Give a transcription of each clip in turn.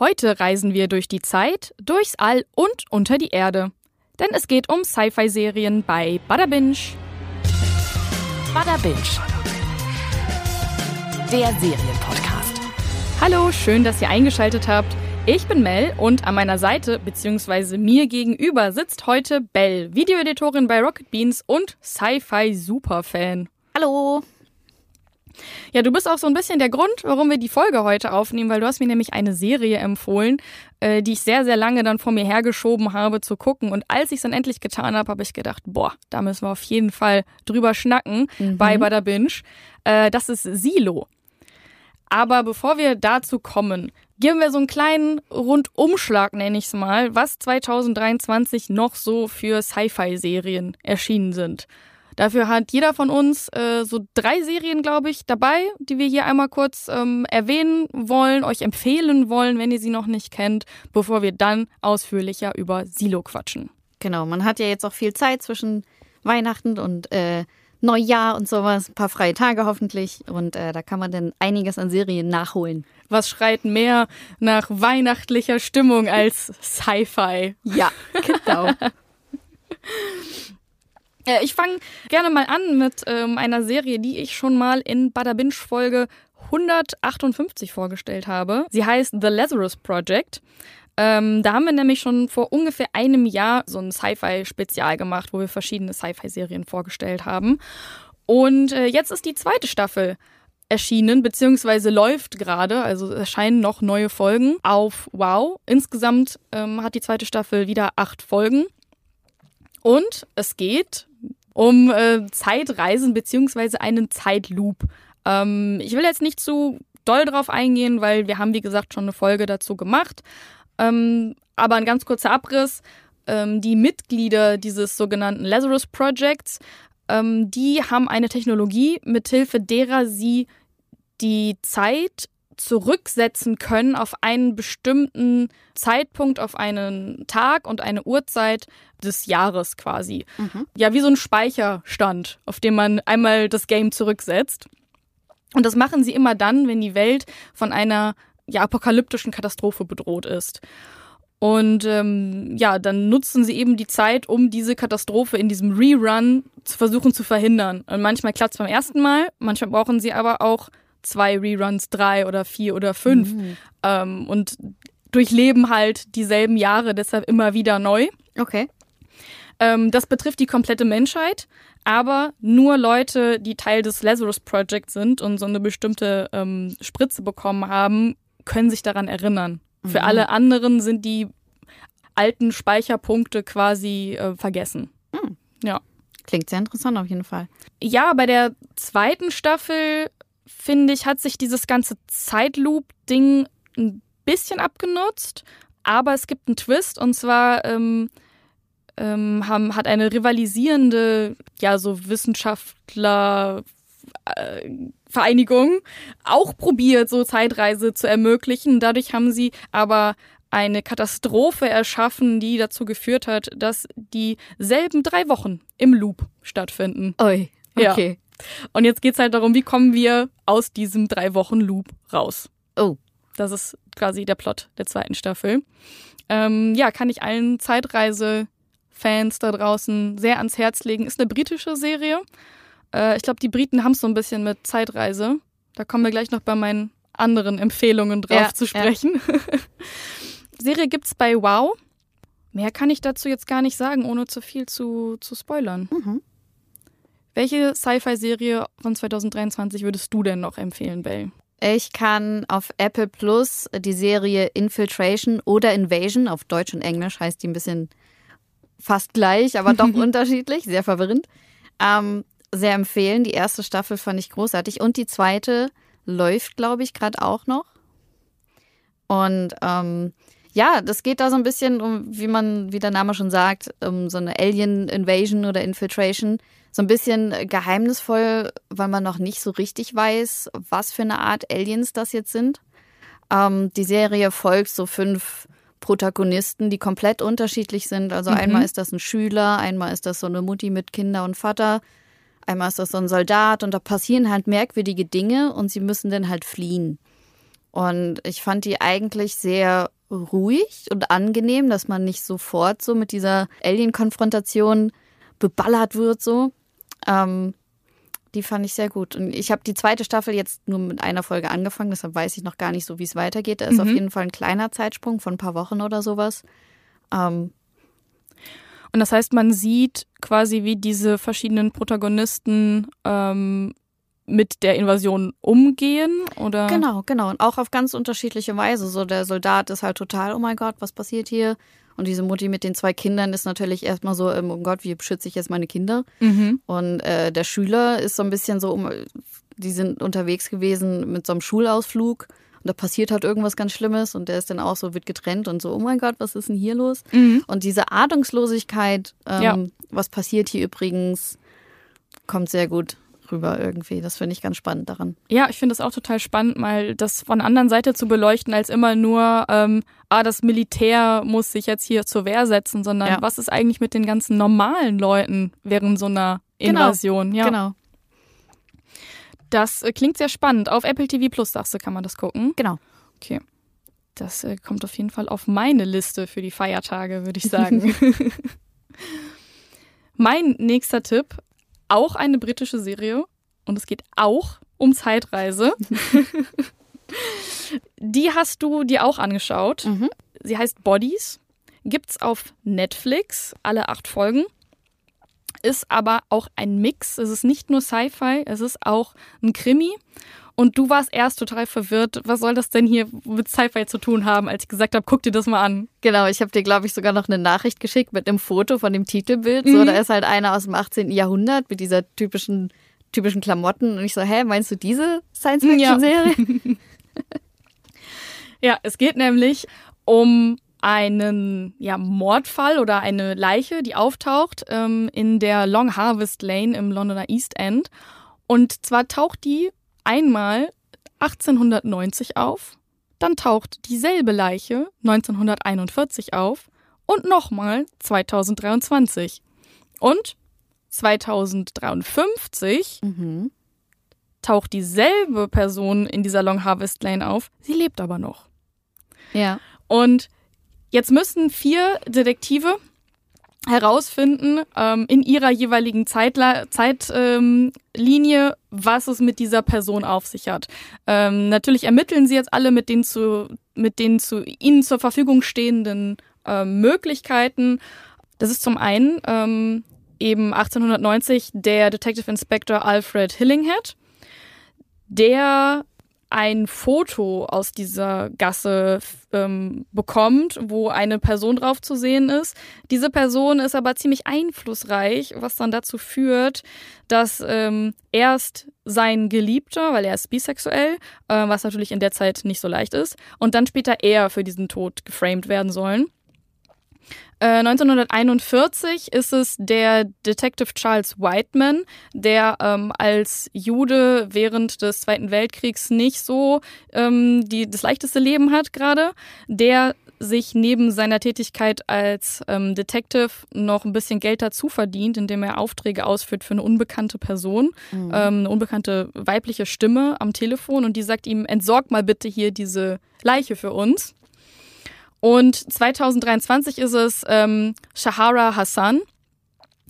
Heute reisen wir durch die Zeit, durchs All und unter die Erde. Denn es geht um Sci-Fi-Serien bei Bada Binge. Bada Binge. Der Serienpodcast. Hallo, schön, dass ihr eingeschaltet habt. Ich bin Mel und an meiner Seite bzw. mir gegenüber sitzt heute Belle, Videoeditorin bei Rocket Beans und Sci-Fi-Superfan. Hallo. Ja, du bist auch so ein bisschen der Grund, warum wir die Folge heute aufnehmen, weil du hast mir nämlich eine Serie empfohlen, äh, die ich sehr, sehr lange dann vor mir hergeschoben habe zu gucken. Und als ich es dann endlich getan habe, habe ich gedacht, boah, da müssen wir auf jeden Fall drüber schnacken Mhm. bei Bada Binge. Äh, das ist Silo. Aber bevor wir dazu kommen, geben wir so einen kleinen Rundumschlag, nenne ich es mal, was 2023 noch so für Sci-Fi-Serien erschienen sind. Dafür hat jeder von uns äh, so drei Serien, glaube ich, dabei, die wir hier einmal kurz ähm, erwähnen wollen, euch empfehlen wollen, wenn ihr sie noch nicht kennt, bevor wir dann ausführlicher über Silo quatschen. Genau, man hat ja jetzt auch viel Zeit zwischen Weihnachten und äh, Neujahr und sowas. Ein paar freie Tage hoffentlich. Und äh, da kann man dann einiges an Serien nachholen. Was schreit mehr nach weihnachtlicher Stimmung als Sci-Fi? Ja, genau. Äh, Ich fange gerne mal an mit ähm, einer Serie, die ich schon mal in Bada Binge Folge 158 vorgestellt habe. Sie heißt The Lazarus Project. Ähm, da haben wir nämlich schon vor ungefähr einem Jahr so ein Sci-Fi-Spezial gemacht, wo wir verschiedene Sci-Fi-Serien vorgestellt haben. Und äh, jetzt ist die zweite Staffel erschienen, beziehungsweise läuft gerade, also erscheinen noch neue Folgen auf Wow. Insgesamt ähm, hat die zweite Staffel wieder acht Folgen. Und es geht um äh, Zeitreisen beziehungsweise einen Zeitloop. Ähm, ich will jetzt nicht zu doll drauf eingehen, weil wir haben, wie gesagt, schon eine Folge dazu gemacht. Ähm, aber ein ganz kurzer Abriss. Ähm, die Mitglieder dieses sogenannten Lazarus Projects, ähm, die haben eine Technologie, mithilfe derer sie die Zeit zurücksetzen können auf einen bestimmten Zeitpunkt, auf einen Tag und eine Uhrzeit des Jahres quasi. Ja, wie so ein Speicherstand, auf dem man einmal das Game zurücksetzt. Und das machen sie immer dann, wenn die Welt von einer ja, apokalyptischen Katastrophe bedroht ist. Und ähm, ja, dann nutzen sie eben die Zeit, um diese Katastrophe in diesem Rerun zu versuchen zu verhindern. Und manchmal klappt es beim ersten Mal, manchmal brauchen sie aber auch zwei Reruns, drei oder vier oder fünf. Ähm, und durchleben halt dieselben Jahre deshalb immer wieder neu. Okay. Ähm, das betrifft die komplette Menschheit, aber nur Leute, die Teil des Lazarus Project sind und so eine bestimmte ähm, Spritze bekommen haben, können sich daran erinnern. Für alle anderen sind die alten Speicherpunkte quasi äh, vergessen. Ja. Klingt sehr interessant auf jeden Fall. Ja, bei der zweiten Staffel, finde ich, hat sich dieses ganze Zeitloop-Ding ein bisschen abgenutzt. Aber es gibt einen Twist und zwar ähm, ähm, haben, hat eine rivalisierende, ja, so Wissenschaftler. Äh, Vereinigung auch probiert, so Zeitreise zu ermöglichen. Dadurch haben sie aber eine Katastrophe erschaffen, die dazu geführt hat, dass dieselben drei Wochen im Loop stattfinden. Oi. Ja. Und jetzt geht's halt darum, wie kommen wir aus diesem drei Wochen Loop raus. Oh. Das ist quasi der Plot der zweiten Staffel. Ähm, ja, kann ich allen Zeitreise-Fans da draußen sehr ans Herz legen. Ist eine britische Serie. Äh, ich glaube, die Briten haben es so ein bisschen mit Zeitreise. Da kommen wir gleich noch bei meinen anderen Empfehlungen drauf Ja, zu ja. sprechen. Serie gibt's bei Wow. Mehr kann ich dazu jetzt gar nicht sagen, ohne zu viel zu, zu spoilern. Mhm. Welche Sci-Fi-Serie von 2023 würdest du denn noch empfehlen, Belle? Ich kann auf Apple Plus die Serie Infiltration oder Invasion, auf Deutsch und Englisch heißt die ein bisschen fast gleich, aber doch unterschiedlich, sehr verwirrend, ähm, sehr empfehlen. Die erste Staffel fand ich großartig und die zweite läuft, glaube ich, gerade auch noch. Und ähm, ja, das geht da so ein bisschen um, wie man, wie der Name schon sagt, um so eine Alien-Invasion oder Infiltration. So ein bisschen geheimnisvoll, weil man noch nicht so richtig weiß, was für eine Art Aliens das jetzt sind. Ähm, die Serie folgt so fünf Protagonisten, die komplett unterschiedlich sind. Also einmal ist das ein Schüler, einmal ist das so eine Mutti mit Kinder und Vater, einmal ist das so ein Soldat und da passieren halt merkwürdige Dinge und sie müssen dann halt fliehen. Und ich fand die eigentlich sehr ruhig und angenehm, dass man nicht sofort so mit dieser Alien-Konfrontation beballert wird so. Ähm, die fand ich sehr gut. Und ich habe die zweite Staffel jetzt nur mit einer Folge angefangen, deshalb weiß ich noch gar nicht so, wie es weitergeht. Da ist Mhm. auf jeden Fall ein kleiner Zeitsprung von ein paar Wochen oder sowas. Ähm, Und das heißt, man sieht quasi, wie diese verschiedenen Protagonisten ähm, mit der Invasion umgehen oder Genau, genau. Und auch auf ganz unterschiedliche Weise. So der Soldat ist halt total, oh mein Gott, was passiert hier? Und diese Mutti mit den zwei Kindern ist natürlich erstmal so, ähm, oh Gott, wie beschütze ich jetzt meine Kinder? Mhm. Und äh, der Schüler ist so ein bisschen so, um, die sind unterwegs gewesen mit so einem Schulausflug. Und da passiert halt irgendwas ganz Schlimmes und der ist dann auch so, wird getrennt und so, oh mein Gott, was ist denn hier los? Mhm. Und diese Ahnungslosigkeit, ähm, Ja. was passiert hier übrigens, kommt sehr gut rüber irgendwie. Das finde ich ganz spannend daran. Ja, ich finde es auch total spannend, mal das von der anderen Seite zu beleuchten, als immer nur, ähm, ah, das Militär muss sich jetzt hier zur Wehr setzen, sondern Ja. was ist eigentlich mit den ganzen normalen Leuten während so einer Genau, Invasion? Ja, Genau, das äh, klingt sehr spannend. Auf Apple TV Plus, sagst du, kann man das gucken. genau. Okay. Das äh, kommt auf jeden Fall auf meine Liste für die Feiertage, würde ich sagen. mein nächster Tipp, auch eine britische Serie und es geht auch um Zeitreise. die hast du dir auch angeschaut. Mhm. Sie heißt Bodies, gibt's auf Netflix, alle acht Folgen. Ist aber auch ein Mix. Es ist nicht nur Sci-Fi, es ist auch ein Krimi. Und du warst erst total verwirrt. Was soll das denn hier mit Sci-Fi zu tun haben, als ich gesagt habe, guck dir das mal an. Genau, ich habe dir, glaube ich, sogar noch eine Nachricht geschickt mit einem Foto von dem Titelbild. So, Mhm. da ist halt einer aus dem 18. Jahrhundert mit dieser typischen, typischen Klamotten. Und ich so, hä, meinst du diese Science-Fiction-Serie? Ja, es geht nämlich um einen ja, Mordfall oder eine Leiche, die auftaucht ähm, in der Long Harvest Lane im Londoner East End. Und zwar taucht die einmal 1890 auf, dann taucht dieselbe Leiche 1941 auf und nochmal 2023. Und 2053 mhm. taucht dieselbe Person in dieser Long Harvest Lane auf, sie lebt aber noch. Ja. Und jetzt müssen vier Detektive herausfinden ähm, in ihrer jeweiligen Zeitlinie, ähm, was es mit dieser Person auf sich hat. Ähm, natürlich ermitteln sie jetzt alle mit den zu, mit den zu ihnen zur Verfügung stehenden ähm, Möglichkeiten. Das ist zum einen ähm, eben 1890 der Detective Inspector Alfred Hillinghead, der ein Foto aus dieser Gasse ähm, bekommt, wo eine Person drauf zu sehen ist. Diese Person ist aber ziemlich einflussreich, was dann dazu führt, dass ähm, erst sein Geliebter, weil er ist bisexuell, äh, was natürlich in der Zeit nicht so leicht ist, und dann später er für diesen Tod geframed werden sollen. Äh, 1941 ist es der Detective Charles Whiteman, der ähm, als Jude während des Zweiten Weltkriegs nicht so ähm, die, das leichteste Leben hat gerade, der sich neben seiner Tätigkeit als ähm, Detective noch ein bisschen Geld dazu verdient, indem er Aufträge ausführt für eine unbekannte Person, Mhm. ähm, eine unbekannte weibliche Stimme am Telefon und die sagt ihm, entsorg mal bitte hier diese Leiche für uns. Und 2023 ist es ähm, Shahara Hassan,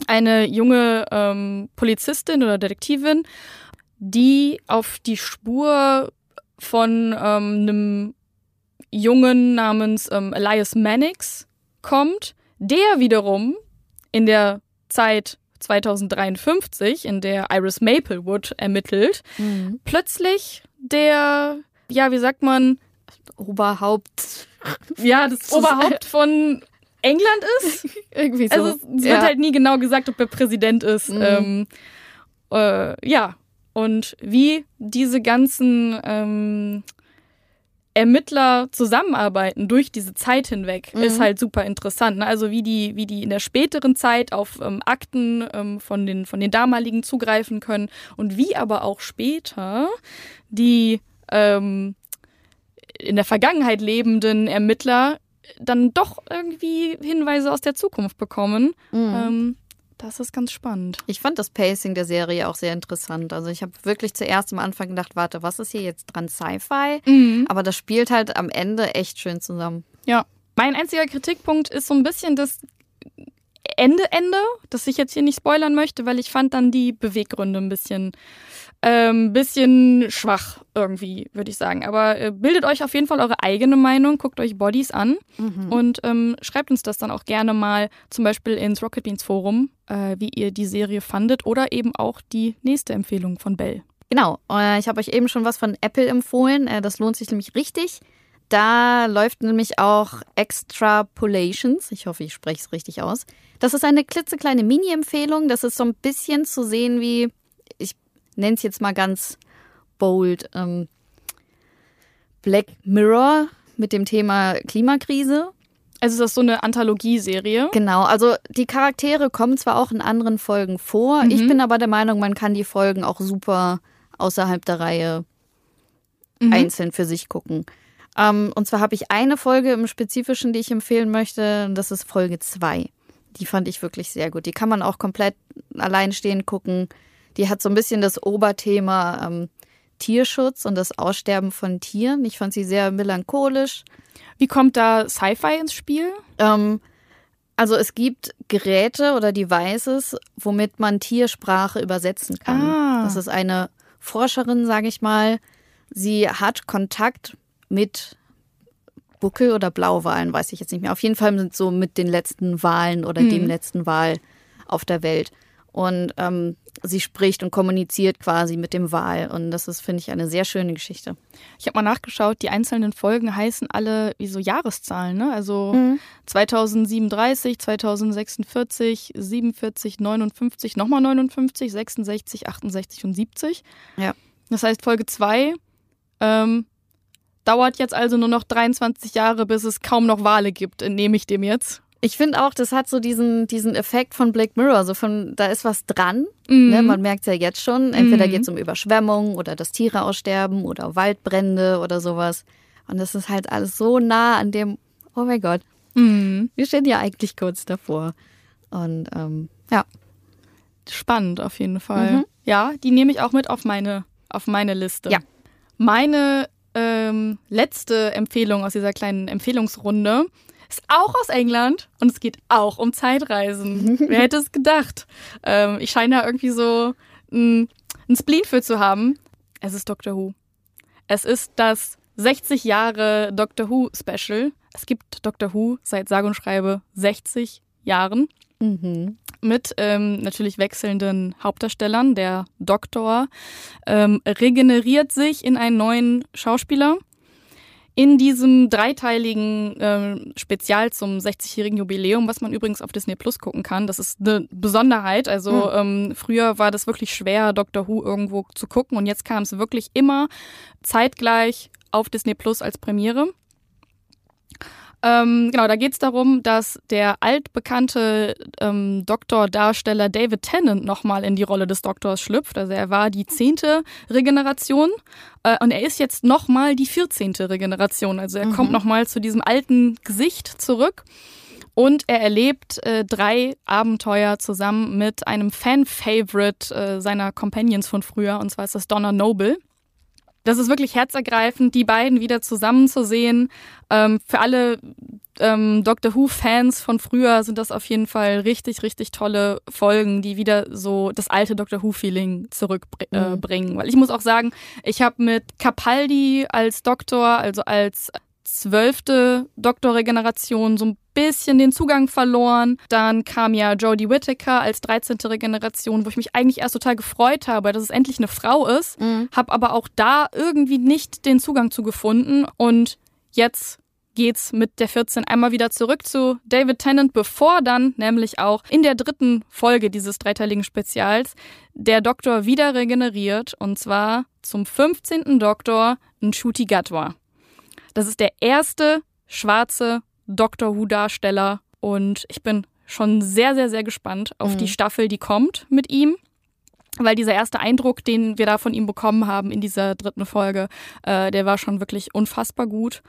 eine junge ähm, Polizistin oder Detektivin, die auf die Spur von ähm, einem Jungen namens ähm, Elias Mannix kommt, der wiederum in der Zeit 2053, in der Iris Maplewood ermittelt, Mhm. plötzlich der, ja, wie sagt man, Oberhaupt. Ja, das Oberhaupt von England ist. Irgendwie so. Also es ja. wird halt nie genau gesagt, ob er Präsident ist. Mhm. Ähm, äh, ja, und wie diese ganzen ähm, Ermittler zusammenarbeiten durch diese Zeit hinweg, Mhm. ist halt super interessant. Ne? Also wie die, wie die in der späteren Zeit auf ähm, Akten ähm, von, den, von den damaligen zugreifen können und wie aber auch später die ähm, in der Vergangenheit lebenden Ermittler dann doch irgendwie Hinweise aus der Zukunft bekommen. Mhm. Ähm, Das ist ganz spannend. Ich fand das Pacing der Serie auch sehr interessant. Also ich habe wirklich zuerst am Anfang gedacht, warte, was ist hier jetzt dran Sci-Fi? Mhm. Aber das spielt halt am Ende echt schön zusammen. Ja. Mein einziger Kritikpunkt ist so ein bisschen das Ende, Ende, das ich jetzt hier nicht spoilern möchte, weil ich fand dann die Beweggründe ein bisschen, ähm, bisschen schwach irgendwie, würde ich sagen. Aber äh, bildet euch auf jeden Fall eure eigene Meinung, guckt euch Bodies an und ähm, schreibt uns das dann auch gerne mal zum Beispiel ins Rocket Beans Forum, äh, wie ihr die Serie fandet oder eben auch die nächste Empfehlung von Bell. Genau, äh, ich habe euch eben schon was von Apple empfohlen. Äh, Das lohnt sich nämlich richtig. Da läuft nämlich auch Extrapolations. Ich hoffe, ich spreche es richtig aus. Das ist eine klitzekleine Mini-Empfehlung. Das ist so ein bisschen zu sehen wie, nenne es jetzt mal ganz bold, ähm, Black Mirror mit dem Thema Klimakrise. Also ist das so eine Anthologieserie. Genau, also die Charaktere kommen zwar auch in anderen Folgen vor, Mhm. ich bin aber der Meinung, man kann die Folgen auch super außerhalb der Reihe Mhm. einzeln für sich gucken. Ähm, und zwar habe ich eine Folge im Spezifischen, die ich empfehlen möchte, und das ist Folge 2. Die fand ich wirklich sehr gut. Die kann man auch komplett alleinstehend gucken. Die hat so ein bisschen das Oberthema ähm, Tierschutz und das Aussterben von Tieren. Ich fand sie sehr melancholisch. Wie kommt da Sci-Fi ins Spiel? Ähm, also es gibt Geräte oder Devices, womit man Tiersprache übersetzen kann. Ah. Das ist eine Forscherin, sage ich mal. Sie hat Kontakt mit Buckel- oder Blauwalen, weiß ich jetzt nicht mehr. Auf jeden Fall mit so mit den letzten Wahlen oder dem letzten Wal auf der Welt. Und ähm, sie spricht und kommuniziert quasi mit dem Wal. Und das ist, finde ich, eine sehr schöne Geschichte. Ich habe mal nachgeschaut, die einzelnen Folgen heißen alle wie so Jahreszahlen, ne? Also Mhm. 2037, 2046, 47, 59, nochmal 59, 66, 68 und 70. Ja. Das heißt, Folge 2 ähm, dauert jetzt also nur noch 23 Jahre, bis es kaum noch Wale gibt, entnehme ich dem jetzt. Ich finde auch, das hat so diesen, diesen Effekt von Black Mirror. So von, da ist was dran. Mhm. Ne? Man merkt es ja jetzt schon. Entweder Mhm. geht es um Überschwemmungen oder dass Tiere aussterben oder Waldbrände oder sowas. Und das ist halt alles so nah an dem, oh mein Gott, Mhm. wir stehen ja eigentlich kurz davor. Und ähm, ja, Spannend auf jeden Fall. Mhm. Ja, die nehme ich auch mit auf meine, auf meine Liste. Ja. Meine ähm, letzte Empfehlung aus dieser kleinen Empfehlungsrunde ist auch aus England und es geht auch um Zeitreisen. Wer hätte es gedacht? Ähm, ich scheine da irgendwie so ein, ein Spleen für zu haben. Es ist Doctor Who. Es ist das 60 Jahre Doctor Who Special. Es gibt Doctor Who seit sage und schreibe 60 Jahren mit ähm, natürlich wechselnden Hauptdarstellern. Der Doktor ähm, regeneriert sich in einen neuen Schauspieler. In diesem dreiteiligen ähm, Spezial zum 60-jährigen Jubiläum, was man übrigens auf Disney Plus gucken kann, das ist eine Besonderheit. Also ähm, früher war das wirklich schwer, Doctor Who irgendwo zu gucken und jetzt kam es wirklich immer zeitgleich auf Disney Plus als Premiere. Ähm, genau, da geht es darum, dass der altbekannte ähm, Doktordarsteller David Tennant nochmal in die Rolle des Doktors schlüpft. Also er war die zehnte Regeneration äh, und er ist jetzt nochmal die vierzehnte Regeneration. Also er kommt nochmal zu diesem alten Gesicht zurück. Und er erlebt äh, drei Abenteuer zusammen mit einem Fan-Favorite äh, seiner Companions von früher, und zwar ist das Donna Noble. Das ist wirklich herzergreifend, die beiden wieder zusammenzusehen. Ähm, für alle ähm, Doctor Who-Fans von früher sind das auf jeden Fall richtig, richtig tolle Folgen, die wieder so das alte Doctor Who-Feeling zurückbringen. Äh, bringen. Weil ich muss auch sagen, ich habe mit Capaldi als Doktor, also als zwölfte Doktorregeneration so ein bisschen den Zugang verloren. Dann kam ja Jodie Whittaker als 13. Regeneration, wo ich mich eigentlich erst total gefreut habe, dass es endlich eine Frau ist, habe aber auch da irgendwie nicht den Zugang zu gefunden und jetzt geht's mit der 14 einmal wieder zurück zu David Tennant, bevor dann nämlich auch in der dritten Folge dieses dreiteiligen Spezials der Doktor wieder regeneriert und zwar zum 15. Doktor Nshuti Gatwa. Das ist der erste schwarze Doctor Who-Darsteller und ich bin schon sehr, sehr, sehr gespannt auf die Staffel, die kommt mit ihm. Weil dieser erste Eindruck, den wir da von ihm bekommen haben in dieser dritten Folge, äh, der war schon wirklich unfassbar gut.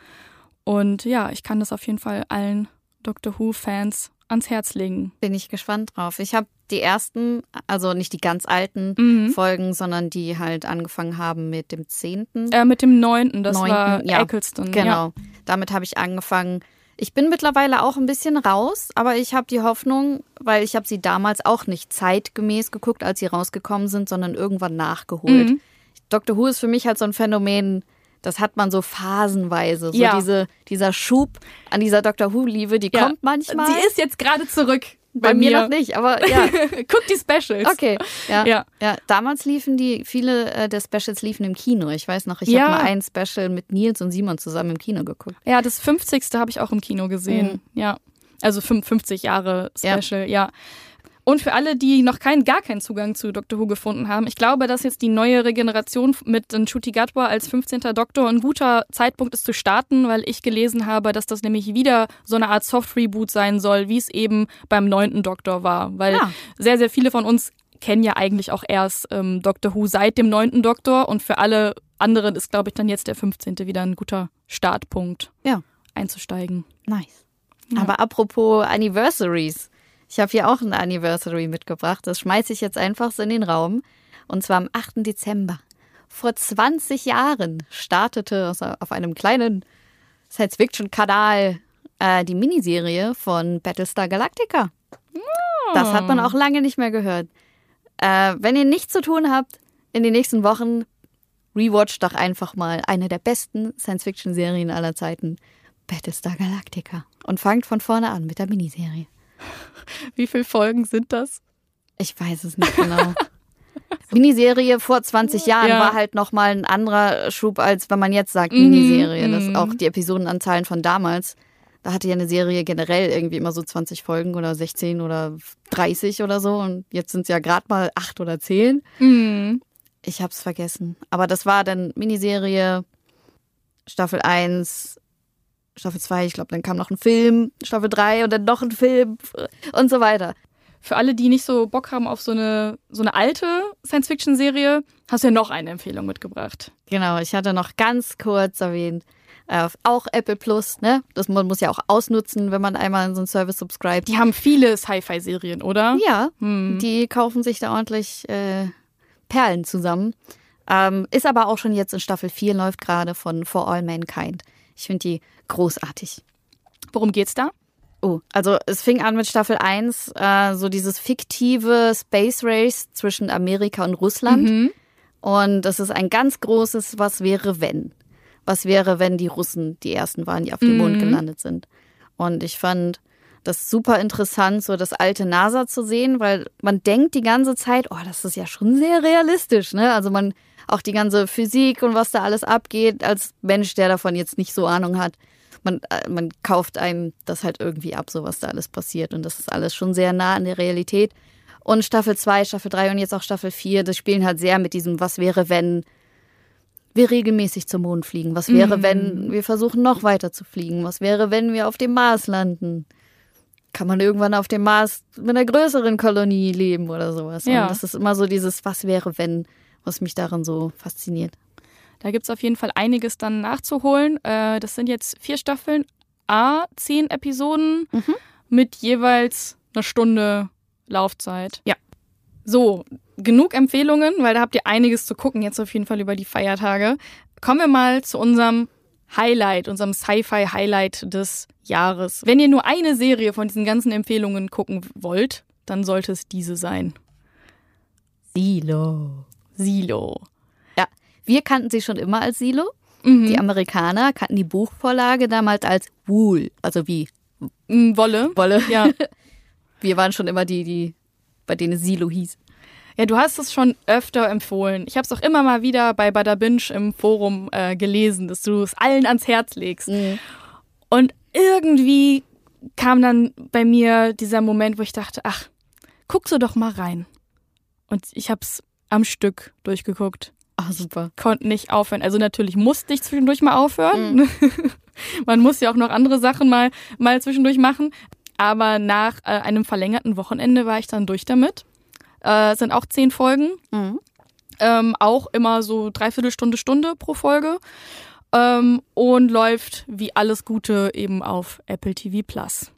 Und ja, ich kann das auf jeden Fall allen Doctor Who-Fans ans Herz legen. Bin ich gespannt drauf. Ich habe die ersten, also nicht die ganz alten Mhm. Folgen, sondern die halt angefangen haben mit dem zehnten. Äh, mit dem neunten, das Neunten, war ja. Eccleston. Genau. Ja. Damit habe ich angefangen. Ich bin mittlerweile auch ein bisschen raus, aber ich habe die Hoffnung, weil ich habe sie damals auch nicht zeitgemäß geguckt, als sie rausgekommen sind, sondern irgendwann nachgeholt. Mhm. Doctor Who ist für mich halt so ein Phänomen, das hat man so phasenweise. So Ja. diese, dieser Schub an dieser Doctor Who-Liebe, die Ja. kommt manchmal. Sie ist jetzt gerade zurück. bei, mir, noch nicht, aber ja. Guck die Specials. Okay, ja. Ja. ja. damals liefen die, viele äh, der Specials liefen im Kino. Ich weiß noch, ich Ja. habe mal ein Special mit Nils und Simon zusammen im Kino geguckt. Ja, das 50. habe ich auch im Kino gesehen. Ja. Also 55 Jahre Ja. Special, ja. Und für alle, die noch keinen, gar keinen Zugang zu Doctor Who gefunden haben, ich glaube, dass jetzt die neue Regeneration mit Nchuti Gatwa als 15. Doktor ein guter Zeitpunkt ist zu starten, weil ich gelesen habe, dass das nämlich wieder so eine Art Soft-Reboot sein soll, wie es eben beim 9. Doktor war. Weil Ja. sehr, sehr viele von uns kennen ja eigentlich auch erst ähm, Doctor Who seit dem 9. Doktor und für alle anderen ist, glaube ich, dann jetzt der 15. wieder ein guter Startpunkt Ja. einzusteigen. Nice. Aber apropos Anniversaries. Ich habe hier auch ein Anniversary mitgebracht. Das schmeiße ich jetzt einfach so in den Raum. Und zwar am 8. Dezember. Vor 20 Jahren startete also auf einem kleinen Science-Fiction-Kanal äh, die Miniserie von Battlestar Galactica. Das hat man auch lange nicht mehr gehört. Äh, wenn ihr nichts zu tun habt in den nächsten Wochen, rewatcht doch einfach mal eine der besten Science-Fiction-Serien aller Zeiten, Battlestar Galactica. Und fangt von vorne an mit der Miniserie. Wie viele Folgen sind das? Ich weiß es nicht genau. Miniserie vor 20 Jahren Ja. war halt nochmal ein anderer Schub, als wenn man jetzt sagt Mhm, Miniserie. Das mhm. auch die Episodenanzahlen von damals. Da hatte ja eine Serie generell irgendwie immer so 20 Folgen oder 16 oder 30 oder so. Und jetzt sind es ja gerade mal 8 oder 10. Mhm. Ich hab's vergessen. Aber das war dann Miniserie, Staffel 1, Staffel 2, ich glaube, dann kam noch ein Film, Staffel 3 und dann noch ein Film und so weiter. Für alle, die nicht so Bock haben auf so eine, so eine alte Science-Fiction-Serie, hast du ja noch eine Empfehlung mitgebracht. Genau, ich hatte noch ganz kurz erwähnt, äh, auch Apple Plus, ne? Das man muss ja auch ausnutzen, wenn man einmal in so einen Service subscribt. Die haben viele Sci-Fi-Serien, oder? Ja, Hm. die kaufen sich da ordentlich äh, Perlen zusammen. Ähm, ist aber auch schon jetzt in Staffel 4, läuft gerade von For All Mankind. Ich finde die großartig. Worum geht's da? Oh, also es fing an mit Staffel 1, äh, so dieses fiktive Space Race zwischen Amerika und Russland. Mhm. Und das ist ein ganz großes Was wäre wenn? Was wäre, wenn die Russen die ersten waren, die auf dem Mond Mhm. gelandet sind? Und ich fand das super interessant, so das alte NASA zu sehen, weil man denkt die ganze Zeit, oh, das ist ja schon sehr realistisch, ne? Also man auch die ganze Physik und was da alles abgeht, als Mensch, der davon jetzt nicht so Ahnung hat, man, äh, man kauft einem das halt irgendwie ab, so was da alles passiert. Und das ist alles schon sehr nah an der Realität. Und Staffel 2, Staffel 3 und jetzt auch Staffel 4, das spielen halt sehr mit diesem, was wäre, wenn wir regelmäßig zum Mond fliegen? Was wäre, Mhm. wenn wir versuchen, noch weiter zu fliegen? Was wäre, wenn wir auf dem Mars landen? Kann man irgendwann auf dem Mars mit einer größeren Kolonie leben oder sowas? Ja. Und das ist immer so dieses Was wäre, wenn, was mich daran so fasziniert. Da gibt's auf jeden Fall einiges dann nachzuholen. Äh, das sind jetzt vier Staffeln, A, zehn Episoden Mhm. mit jeweils einer Stunde Laufzeit. Ja. So, genug Empfehlungen, weil da habt ihr einiges zu gucken jetzt auf jeden Fall über die Feiertage. Kommen wir mal zu unserem Highlight, unserem Sci-Fi-Highlight des Jahres. Wenn ihr nur eine Serie von diesen ganzen Empfehlungen gucken wollt, dann sollte es diese sein. Silo. Silo. Ja, wir kannten sie schon immer als Silo. Mhm. Die Amerikaner kannten die Buchvorlage damals als Wool, also wie Mm, Wolle. Wolle. Ja. Wir waren schon immer die, die bei denen es Silo hieß. Ja, du hast es schon öfter empfohlen. Ich habe es auch immer mal wieder bei Bada Binge im Forum äh, gelesen, dass du es allen ans Herz legst. Mhm. Und irgendwie kam dann bei mir dieser Moment, wo ich dachte, ach, guckst du doch mal rein. Und ich habe es am Stück durchgeguckt, Ah, super. konnte nicht aufhören. Also natürlich musste ich zwischendurch mal aufhören. Man muss ja auch noch andere Sachen mal, mal zwischendurch machen. Aber nach äh, einem verlängerten Wochenende war ich dann durch damit. Äh, sind auch zehn Folgen. Mhm. Ähm, auch immer so dreiviertel Stunde, Stunde pro Folge. Ähm, und läuft wie alles Gute eben auf Apple TV Plus.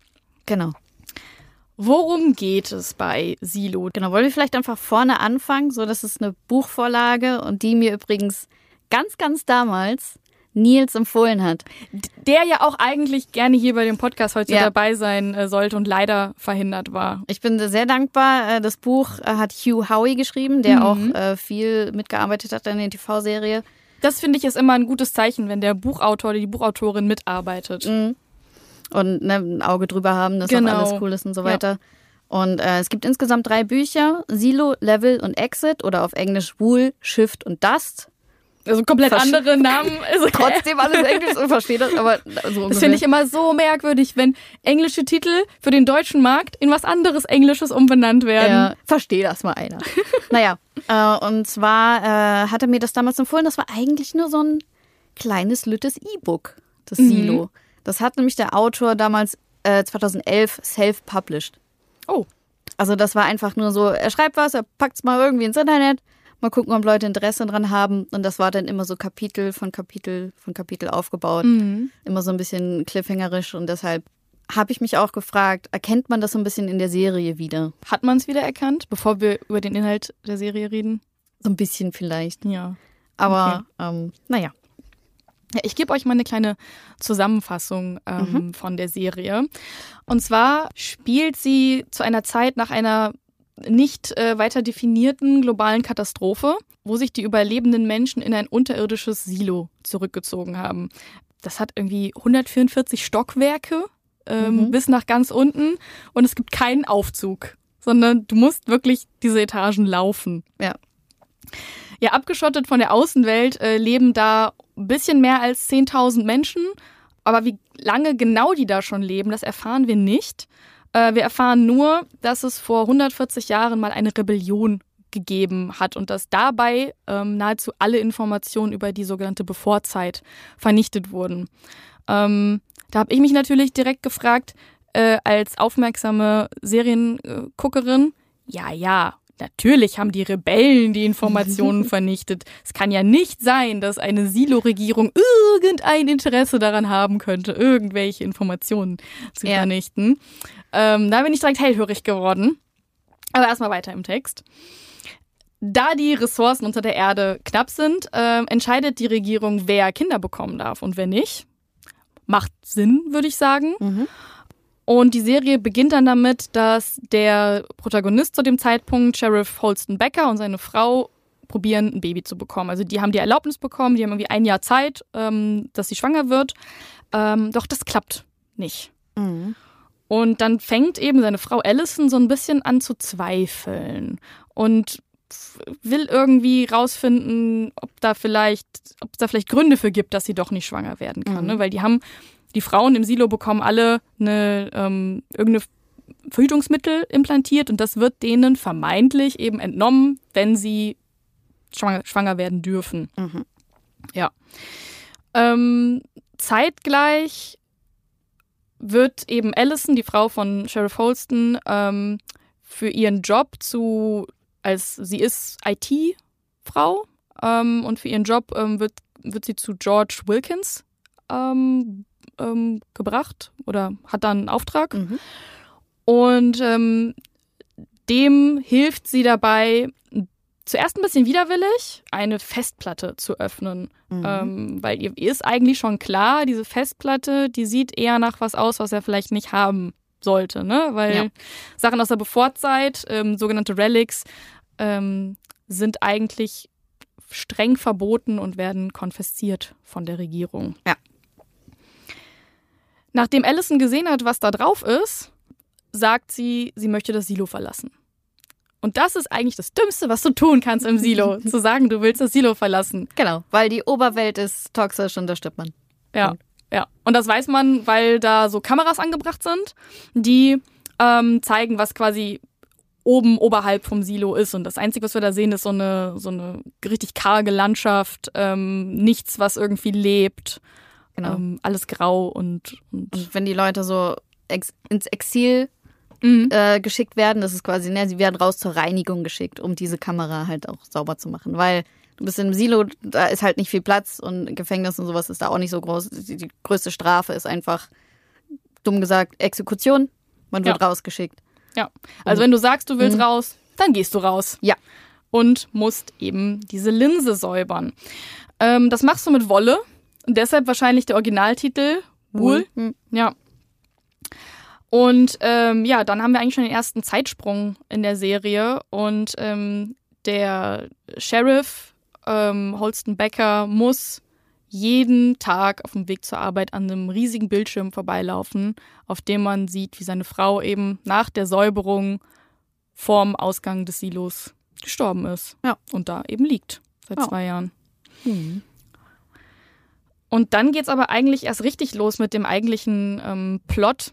Genau. Worum geht es bei Silo? Genau, wollen wir vielleicht einfach vorne anfangen? So, das ist eine Buchvorlage und die mir übrigens ganz, ganz damals Nils empfohlen hat. Der ja auch eigentlich gerne hier bei dem Podcast heute Ja. dabei sein äh, sollte und leider verhindert war. Ich bin sehr dankbar. Äh, Das Buch äh, hat Hugh Howey geschrieben, der auch äh, viel mitgearbeitet hat an der TV-Serie. Das finde ich ist immer ein gutes Zeichen, wenn der Buchautor oder die Buchautorin mitarbeitet. und ne, ein Auge drüber haben, dass Genau. auch alles cool ist und so weiter. Und äh, es gibt insgesamt drei Bücher: Silo, Level und Exit oder auf Englisch Wool, Shift und Dust. Also komplett Versch- andere Namen. Also, Trotzdem alles Englisch und versteht das, aber so Das finde ich immer so merkwürdig, wenn englische Titel für den deutschen Markt in was anderes Englisches umbenannt werden. Ja, verstehe das mal einer. naja, äh, und zwar äh, hat er mir das damals empfohlen. Das war eigentlich nur so ein kleines, lüttes E-Book, das Silo. Das hat nämlich der Autor damals äh, 2011 self-published. Oh, Also das war einfach nur so, er schreibt was, er packt es mal irgendwie ins Internet, mal gucken, ob Leute Interesse dran haben. Und das war dann immer so Kapitel von Kapitel von Kapitel aufgebaut. Immer so ein bisschen cliffhangerisch und deshalb habe ich mich auch gefragt, erkennt man das so ein bisschen in der Serie wieder? hat man es wieder erkannt, bevor wir über den Inhalt der Serie reden? So ein bisschen vielleicht. Ja. Aber ähm, naja. Ja, ich gebe euch mal eine kleine Zusammenfassung ähm, von der Serie. Und zwar spielt sie zu einer Zeit nach einer nicht äh, weiter definierten globalen Katastrophe, wo sich die überlebenden Menschen in ein unterirdisches Silo zurückgezogen haben. Das hat irgendwie 144 Stockwerke ähm, bis nach ganz unten und es gibt keinen Aufzug, sondern du musst wirklich diese Etagen laufen. Ja. Ja, abgeschottet von der Außenwelt äh, leben da ein bisschen mehr als 10.000 Menschen. Aber wie lange genau die da schon leben, das erfahren wir nicht. Äh, wir erfahren nur, dass es vor 140 Jahren mal eine Rebellion gegeben hat und dass dabei ähm, nahezu alle Informationen über die sogenannte Bevorzeit vernichtet wurden. Ähm, da habe ich mich natürlich direkt gefragt, äh, als aufmerksame Serienguckerin, ja, ja, natürlich haben die Rebellen die Informationen vernichtet. Es kann ja nicht sein, dass eine Silo-Regierung irgendein Interesse daran haben könnte, irgendwelche Informationen zu Ja. vernichten. Ähm, da bin ich direkt hellhörig geworden. Aber erstmal weiter im Text. Da die Ressourcen unter der Erde knapp sind, ähm, entscheidet die Regierung, wer Kinder bekommen darf und wer nicht. Macht Sinn, würde ich sagen. Und die Serie beginnt dann damit, dass der Protagonist zu dem Zeitpunkt, Sheriff Holston Becker und seine Frau, probieren, ein Baby zu bekommen. Also die haben die Erlaubnis bekommen, die haben irgendwie ein Jahr Zeit, ähm, dass sie schwanger wird. Ähm, doch das klappt nicht. Und dann fängt eben seine Frau Allison so ein bisschen an zu zweifeln und will irgendwie rausfinden, ob da vielleicht, ob es da vielleicht Gründe für gibt, dass sie doch nicht schwanger werden kann. Ne? Weil die haben, die Frauen im Silo bekommen alle eine ähm, irgendeine Verhütungsmittel implantiert und das wird denen vermeintlich eben entnommen, wenn sie schwanger, schwanger werden dürfen. Ja. Ähm, zeitgleich wird eben Allison, die Frau von Sheriff Holston, ähm, für ihren Job zu, als sie ist IT-Frau ähm, und für ihren Job ähm, wird, wird sie zu George Wilkins ähm, ähm, gebracht oder hat dann einen Auftrag. Und ähm, dem hilft sie dabei, zuerst ein bisschen widerwillig, eine Festplatte zu öffnen. Ähm, weil ihr, ihr ist eigentlich schon klar, diese Festplatte, die sieht eher nach was aus, was er vielleicht nicht haben sollte, ne? Weil Ja. Sachen aus der Bevorzeit, ähm, sogenannte Relics, ähm, sind eigentlich streng verboten und werden konfisziert von der Regierung. Ja. Nachdem Allison gesehen hat, was da drauf ist, sagt sie, sie möchte das Silo verlassen. Und das ist eigentlich das Dümmste, was du tun kannst im Silo. zu sagen, du willst das Silo verlassen. Genau, weil die Oberwelt ist toxisch und da stirbt man. Ja, ja. Und das weiß man, weil da so Kameras angebracht sind, die ähm, zeigen, was quasi oben oberhalb vom Silo ist. Und das Einzige, was wir da sehen, ist so eine, so eine richtig karge Landschaft, ähm, nichts, was irgendwie lebt. Genau. Ähm, alles grau und, und Und wenn die Leute so ex ins Exil Mhm. äh, geschickt werden, das ist quasi, ne, sie werden raus zur Reinigung geschickt, um diese Kamera halt auch sauber zu machen. Weil du bist im Silo, da ist halt nicht viel Platz und Gefängnis und sowas ist da auch nicht so groß. Die, die größte Strafe ist einfach, dumm gesagt, Exekution. Man wird Ja. rausgeschickt. Ja. Also wenn du sagst, du willst Mhm. raus, dann gehst du raus. Ja. Und musst eben diese Linse säubern. Ähm, das machst du mit Wolle. Und deshalb wahrscheinlich der Originaltitel Wool. Mhm. Ja. Und ähm, ja, dann haben wir eigentlich schon den ersten Zeitsprung in der Serie. Und ähm, der Sheriff ähm, Holston Becker muss jeden Tag auf dem Weg zur Arbeit an einem riesigen Bildschirm vorbeilaufen, auf dem man sieht, wie seine Frau eben nach der Säuberung vorm Ausgang des Silos gestorben ist. Ja. Und da eben liegt seit Ja. zwei Jahren. Mhm. Und dann geht's aber eigentlich erst richtig los mit dem eigentlichen ähm, Plot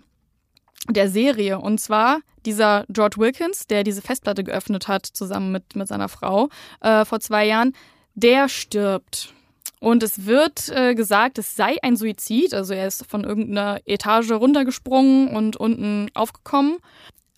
der Serie. Und zwar dieser George Wilkins, der diese Festplatte geöffnet hat, zusammen mit, mit seiner Frau äh, vor zwei Jahren, der stirbt. Und es wird äh, gesagt, es sei ein Suizid. Also er ist von irgendeiner Etage runtergesprungen und unten aufgekommen.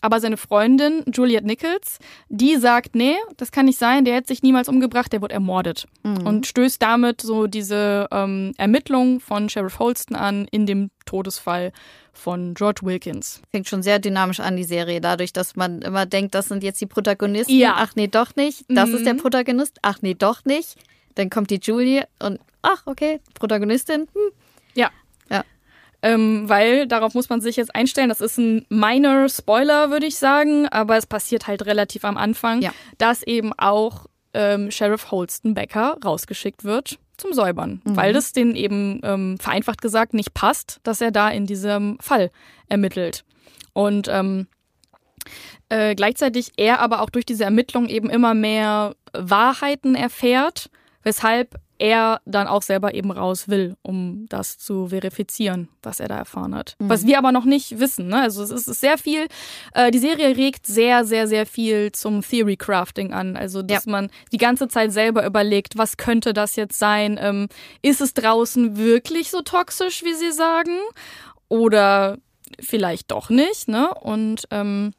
Aber seine Freundin, Juliette Nichols, die sagt, nee, das kann nicht sein, der hätte sich niemals umgebracht, der wurde ermordet. Mhm. Und stößt damit so diese ähm, Ermittlung von Sheriff Holston an in dem Todesfall von George Wilkins. Fängt schon sehr dynamisch an, die Serie, dadurch, dass man immer denkt, das sind jetzt die Protagonisten. Ja. Ach nee, doch nicht. Das Mhm. ist der Protagonist. Ach nee, doch nicht. Dann kommt die Julie und ach, okay, Protagonistin. Hm. Ja. Ja. Ähm, weil darauf muss man sich jetzt einstellen. Das ist ein minor Spoiler, würde ich sagen, aber es passiert halt relativ am Anfang, Ja. dass eben auch ähm, Sheriff Holston Becker rausgeschickt wird zum Säubern, Mhm. weil das denen eben ähm, vereinfacht gesagt nicht passt, dass er da in diesem Fall ermittelt. Und ähm, äh, gleichzeitig er aber auch durch diese Ermittlung eben immer mehr Wahrheiten erfährt, weshalb er dann auch selber eben raus will, um das zu verifizieren, was er da erfahren hat. Was wir aber noch nicht wissen. Ne? Also es ist sehr viel, äh, die Serie regt sehr, sehr, sehr viel zum Theory Crafting an. Also dass man die ganze Zeit selber überlegt, was könnte das jetzt sein? Ähm, ist es draußen wirklich so toxisch, wie sie sagen? Oder vielleicht doch nicht, ne? Und ähm,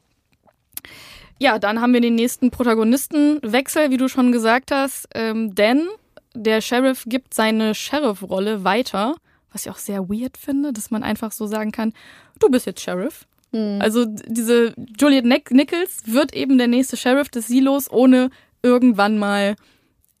ja, dann haben wir den nächsten Protagonistenwechsel, wie du schon gesagt hast, ähm, denn der Sheriff gibt seine Sheriff-Rolle weiter, was ich auch sehr weird finde, dass man einfach so sagen kann, du bist jetzt Sheriff. Also d- diese Juliet Nichols wird eben der nächste Sheriff des Silos, ohne irgendwann mal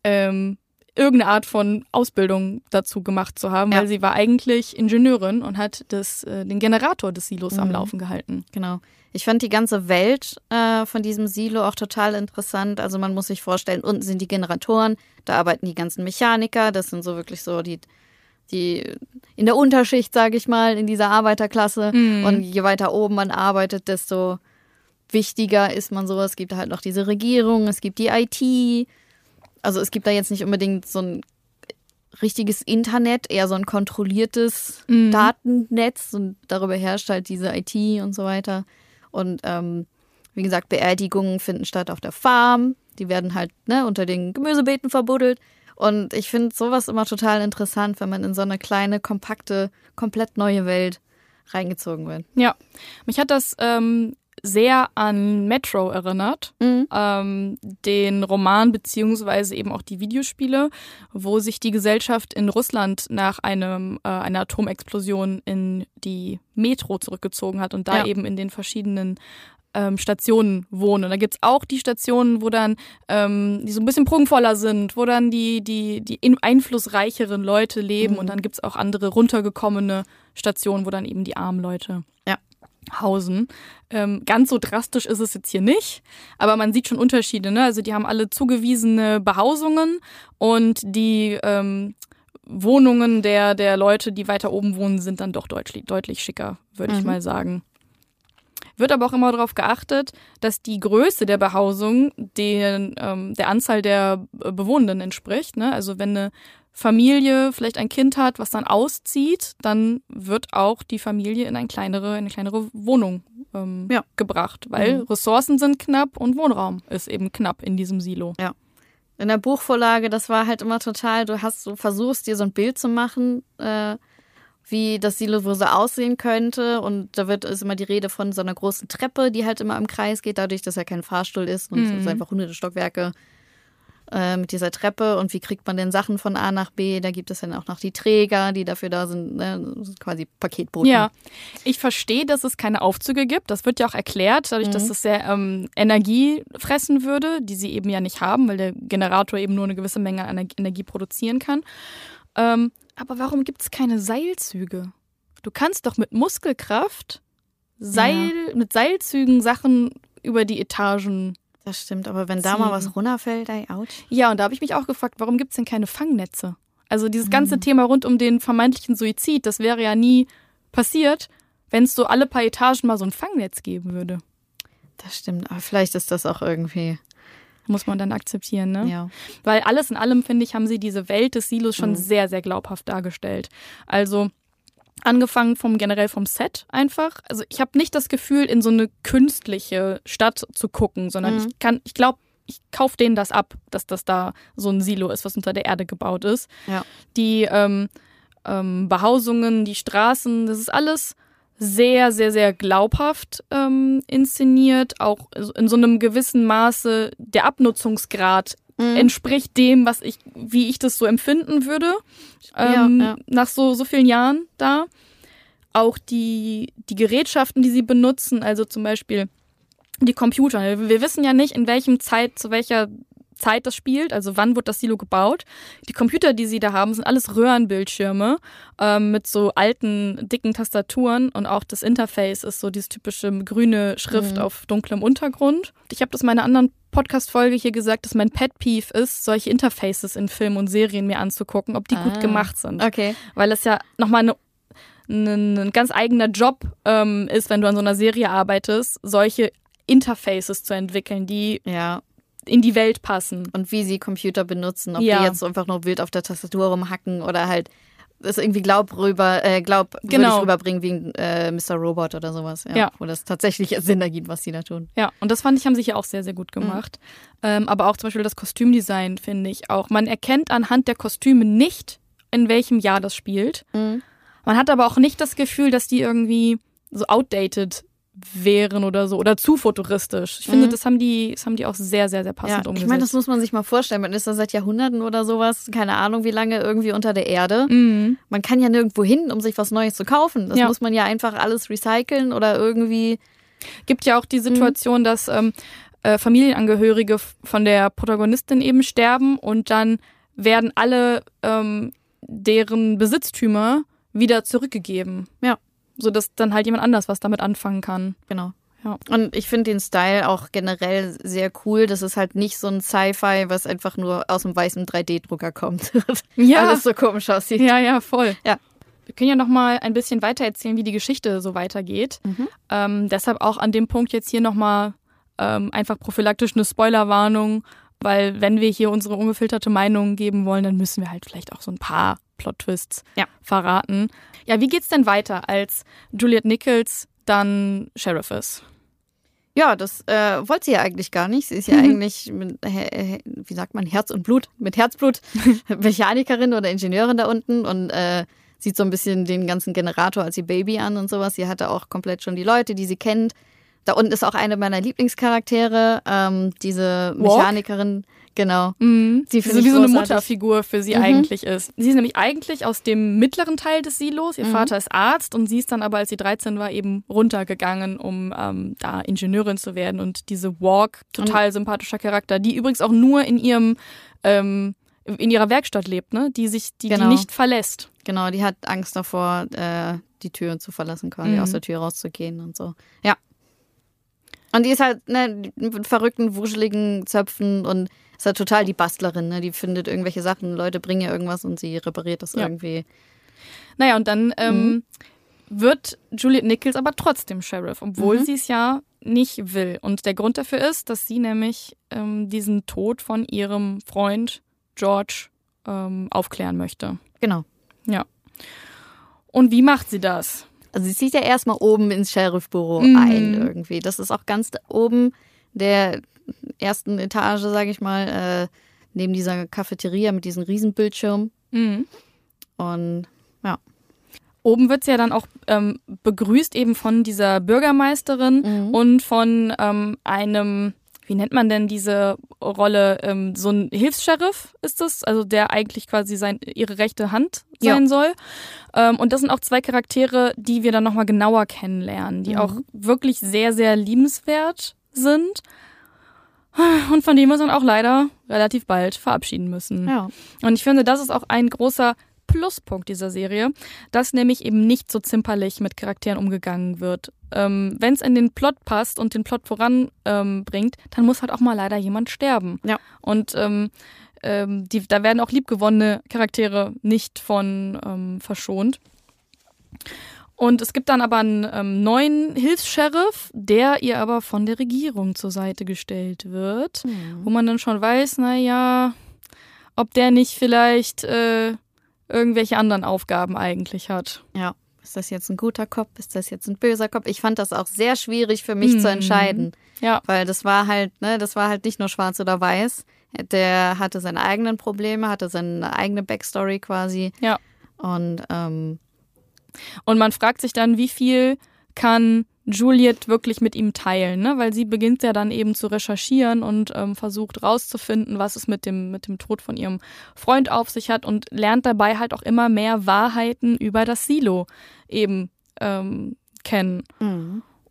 ähm, irgendeine Art von Ausbildung dazu gemacht zu haben, Ja. weil sie war eigentlich Ingenieurin und hat das, äh, den Generator des Silos am Mhm. Laufen gehalten. Genau. Ich fand die ganze Welt äh, von diesem Silo auch total interessant. Also man muss sich vorstellen, unten sind die Generatoren, da arbeiten die ganzen Mechaniker, das sind so wirklich so die, die in der Unterschicht, sage ich mal, in dieser Arbeiterklasse. Mhm. Und je weiter oben man arbeitet, desto wichtiger ist man so. Es gibt halt noch diese Regierung, es gibt die IT. Also es gibt da jetzt nicht unbedingt so ein richtiges Internet, eher so ein kontrolliertes Mhm. Datennetz und darüber herrscht halt diese IT und so weiter. Und ähm, wie gesagt, Beerdigungen finden statt auf der Farm. Die werden halt ne, unter den Gemüsebeeten verbuddelt. Und ich finde sowas immer total interessant, wenn man in so eine kleine, kompakte, komplett neue Welt reingezogen wird. Ja, mich hat das ähm, sehr an Metro erinnert, Mhm. ähm, den Roman beziehungsweise eben auch die Videospiele, wo sich die Gesellschaft in Russland nach einem, äh, einer Atomexplosion in die Metro zurückgezogen hat und da Ja. eben in den verschiedenen ähm, Stationen wohnen. Und da gibt's auch die Stationen, wo dann, ähm, die so ein bisschen prunkvoller sind, wo dann die, die, die in- einflussreicheren Leute leben Mhm. und dann gibt's auch andere runtergekommene Stationen, wo dann eben die armen Leute Ja. Hausen. Ähm, ganz so drastisch ist es jetzt hier nicht, aber man sieht schon Unterschiede. Ne? Also die haben alle zugewiesene Behausungen und die ähm, Wohnungen der, der Leute, die weiter oben wohnen, sind dann doch deutlich, deutlich schicker, würde ich Mhm. mal sagen. Wird aber auch immer darauf geachtet, dass die Größe der Behausung den, ähm, der Anzahl der äh, Bewohnenden entspricht. Ne? Also wenn eine Familie vielleicht ein Kind hat, was dann auszieht, dann wird auch die Familie in eine kleinere, in eine kleinere Wohnung ähm, Ja. gebracht, weil Mhm. Ressourcen sind knapp und Wohnraum ist eben knapp in diesem Silo. In der Buchvorlage, das war halt immer total, du hast, du versuchst dir so ein Bild zu machen, äh, wie das Silo so aussehen könnte. Und da wird ist immer die Rede von so einer großen Treppe, die halt immer im Kreis geht, dadurch, dass er kein Fahrstuhl ist und Mhm. es einfach hunderte Stockwerke äh, mit dieser Treppe und wie kriegt man denn Sachen von A nach B. Da gibt es dann auch noch die Träger, die dafür da sind, ne? quasi Paketboten. Ja, ich verstehe, dass es keine Aufzüge gibt. Das wird ja auch erklärt, dadurch, dass Mhm. das sehr ähm, Energie fressen würde, die sie eben ja nicht haben, weil der Generator eben nur eine gewisse Menge Energie produzieren kann. Ähm, aber warum gibt es keine Seilzüge? Du kannst doch mit Muskelkraft Seil, mit Seilzügen Sachen über die Etagen. Das stimmt, aber wenn da mal was runterfällt, ey, ouch. Ja, und da habe ich mich auch gefragt, warum gibt es denn keine Fangnetze? Also dieses Mhm. ganze Thema rund um den vermeintlichen Suizid, das wäre ja nie passiert, wenn es so alle paar Etagen mal so ein Fangnetz geben würde. Das stimmt, aber vielleicht ist das auch irgendwie, Muss man dann akzeptieren, ne? ja. Weil alles in allem, finde ich, haben sie diese Welt des Silos schon Mhm. sehr, sehr glaubhaft dargestellt. Also angefangen vom generell vom Set einfach. Also ich habe nicht das Gefühl, in so eine künstliche Stadt zu gucken, sondern Mhm. ich kann, ich glaube, ich kaufe denen das ab, dass das da so ein Silo ist, was unter der Erde gebaut ist. Ja. Die ähm, ähm, Behausungen, die Straßen, das ist alles sehr, sehr, sehr glaubhaft ähm, inszeniert, auch in so einem gewissen Maße der Abnutzungsgrad Mhm. entspricht dem, was ich, wie ich das so empfinden würde, Ja, ähm, ja. nach so, so vielen Jahren da. Auch die, die Gerätschaften, die sie benutzen, also zum Beispiel die Computer. Wir wissen ja nicht, in welchem Zeit, zu welcher Zeit das spielt, also wann wird das Silo gebaut. Die Computer, die sie da haben, sind alles Röhrenbildschirme ähm, mit so alten, dicken Tastaturen und auch das Interface ist so dieses typische grüne Schrift Mhm. auf dunklem Untergrund. Ich habe das in meiner anderen Podcast-Folge hier gesagt, dass mein Pet-Peeve ist, solche Interfaces in Filmen und Serien mir anzugucken, ob die Ah. gut gemacht sind Okay. weil es ja nochmal eine ein, ein ganz eigener Job ähm, ist, wenn du an so einer Serie arbeitest, solche Interfaces zu entwickeln, die Ja. In die Welt passen. Und wie sie Computer benutzen, ob Ja. die jetzt einfach nur wild auf der Tastatur rumhacken oder halt das irgendwie glaub rüber, äh, glaubwürdig Genau. rüberbringen wie ein äh, Mr. Robot oder sowas. Ja. Ja. Wo das tatsächlich Sinn ergibt, was die da tun. Ja, und das fand ich, haben sie hier auch sehr, sehr gut gemacht. Ähm, aber auch zum Beispiel das Kostümdesign finde ich auch. Man erkennt anhand der Kostüme nicht, in welchem Jahr das spielt. Man hat aber auch nicht das Gefühl, dass die irgendwie so outdated wären oder so oder zu futuristisch. Ich finde, Mhm. das haben die, das haben die auch sehr, sehr, sehr passend Ja, umgesetzt. ich meine, das muss man sich mal vorstellen. Man ist da seit Jahrhunderten oder sowas, keine Ahnung wie lange, irgendwie unter der Erde. Mhm. Man kann ja nirgendwo hin, um sich was Neues zu kaufen. Das Ja. muss man ja einfach alles recyceln oder irgendwie. gibt ja auch die Situation, dass ähm, äh, Familienangehörige von der Protagonistin eben sterben und dann werden alle ähm, deren Besitztümer wieder zurückgegeben. Ja. Sodass dann halt jemand anders was damit anfangen kann. Genau. Ja. Und ich finde den Style auch generell sehr cool. Das ist halt nicht so ein Sci-Fi, was einfach nur aus dem weißen 3D-Drucker kommt. Ja. Alles so komisch aussieht. Ja, ja, voll. Ja. Wir können ja noch mal ein bisschen weiter erzählen, wie die Geschichte so weitergeht. Mhm. Ähm, deshalb auch an dem Punkt jetzt hier noch mal ähm, einfach prophylaktisch eine Spoilerwarnung, weil wenn wir hier unsere ungefilterte Meinung geben wollen, dann müssen wir halt vielleicht auch so ein paar Plot-Twists Ja. verraten. Ja, wie geht's denn weiter, als Juliette Nichols dann Sheriff ist? Ja, das äh, wollte sie ja eigentlich gar nicht. Sie ist ja eigentlich, mit, äh, äh, wie sagt man, Herz und Blut, mit Herzblut, Mechanikerin oder Ingenieurin da unten und äh, sieht so ein bisschen den ganzen Generator als ihr Baby an und sowas. Sie hatte auch komplett schon die Leute, die sie kennt. Da unten ist auch eine meiner Lieblingscharaktere, ähm, diese Walk? Mechanikerin, genau. Mhm. Sie so wie so eine. Mutterfigur für sie Mhm. eigentlich ist. Sie ist nämlich eigentlich aus dem mittleren Teil des Silos. Ihr Mhm. Vater ist Arzt und sie ist dann aber, als sie 13 war, eben runtergegangen, um ähm, da Ingenieurin zu werden. Und diese Walk, total sympathischer Charakter, die übrigens auch nur in ihrem ähm, in ihrer Werkstatt lebt, ne? Die sich, die, Genau. die nicht verlässt. Genau, die hat Angst davor, äh, die Türen zu verlassen, quasi Mhm. aus der Tür rauszugehen und so. Ja. Und die ist halt ne, mit verrückten, wuscheligen Zöpfen und ist halt total die Bastlerin. Ne? Die findet irgendwelche Sachen, Leute bringen ihr irgendwas und sie repariert das Ja. irgendwie. Naja, und dann ähm, Mhm. wird Juliette Nichols aber trotzdem Sheriff, obwohl Mhm. sie es ja nicht will. Und der Grund dafür ist, dass sie nämlich ähm, diesen Tod von ihrem Freund George ähm, aufklären möchte. Genau. Und wie macht sie das? Also sie zieht ja erstmal oben ins Sheriffbüro Mhm. ein irgendwie. Das ist auch ganz oben der ersten Etage, sage ich mal, äh, neben dieser Cafeteria mit diesem Riesenbildschirm. Mhm. Und Oben wird sie ja dann auch ähm, begrüßt eben von dieser Bürgermeisterin Mhm. und von ähm, einem, wie nennt man denn diese Rolle? Ähm, so ein Hilfs-Sheriff ist das, also der eigentlich quasi sein, ihre rechte Hand sein Ja. soll. Ähm, und das sind auch zwei Charaktere, die wir dann nochmal genauer kennenlernen, die Mhm. auch wirklich sehr, sehr liebenswert sind. Und von denen wir uns dann auch leider relativ bald verabschieden müssen. Ja. Und ich finde, das ist auch ein großer Pluspunkt dieser Serie, dass nämlich eben nicht so zimperlich mit Charakteren umgegangen wird. Ähm, Wenn es in den Plot passt und den Plot voranbringt, ähm, dann muss halt auch mal leider jemand sterben. Ja. Und ähm, ähm, die, da werden auch liebgewonnene Charaktere nicht von ähm, verschont. Und es gibt dann aber einen ähm, neuen Hilfs-Sheriff, der ihr aber von der Regierung zur Seite gestellt wird wo man dann schon weiß, naja, ob der nicht vielleicht äh, irgendwelche anderen Aufgaben eigentlich hat. Ja. Ist das jetzt ein guter Kopf? Ist das jetzt ein böser Kopf? Ich fand das auch sehr schwierig für mich zu Mhm. entscheiden. Ja. Weil das war halt, ne, das war halt nicht nur schwarz oder weiß. Der hatte seine eigenen Probleme, hatte seine eigene Backstory quasi. Ja. Und ähm, Und man fragt sich dann, wie viel kann Juliet wirklich mit ihm teilen, ne? Weil sie beginnt ja dann eben zu recherchieren und ähm, versucht rauszufinden, was es mit dem, mit dem Tod von ihrem Freund auf sich hat und lernt dabei halt auch immer mehr Wahrheiten über das Silo eben ähm, kennen.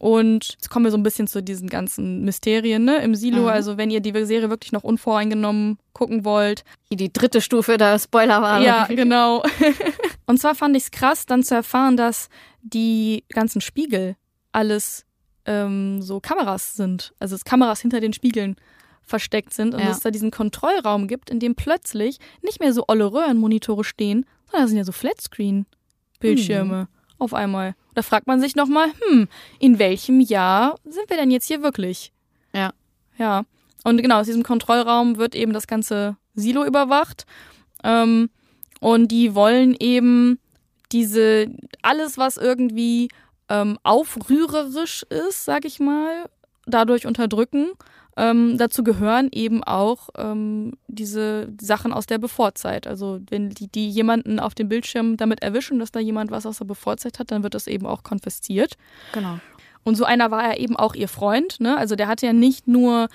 Und jetzt kommen wir so ein bisschen zu diesen ganzen Mysterien ne, im Silo. Mhm. Also wenn ihr die Serie wirklich noch unvoreingenommen gucken wollt. die dritte Stufe der Spoiler war. Ja, genau. Und zwar fand ich es krass, dann zu erfahren, dass die ganzen Spiegel alles ähm, so Kameras sind. Also dass Kameras hinter den Spiegeln versteckt sind und Ja. dass es da diesen Kontrollraum gibt, in dem plötzlich nicht mehr so olle Röhrenmonitore stehen, sondern das sind ja so Flatscreen-Bildschirme auf einmal. Da fragt man sich nochmal, hm, in welchem Jahr sind wir denn jetzt hier wirklich? Ja. Ja. Und genau, aus diesem Kontrollraum wird eben das ganze Silo überwacht. Ähm, und die wollen eben diese, alles, was irgendwie ähm, aufrührerisch ist, sag ich mal, dadurch unterdrücken. Ähm, dazu gehören eben auch ähm, diese Sachen aus der Bevorzeit. Also wenn die, die jemanden auf dem Bildschirm damit erwischen, dass da jemand was aus der Bevorzeit hat, dann wird das eben auch konfisziert. Genau. Und so einer war er eben auch ihr Freund. Ne? Also der hatte ja nicht nur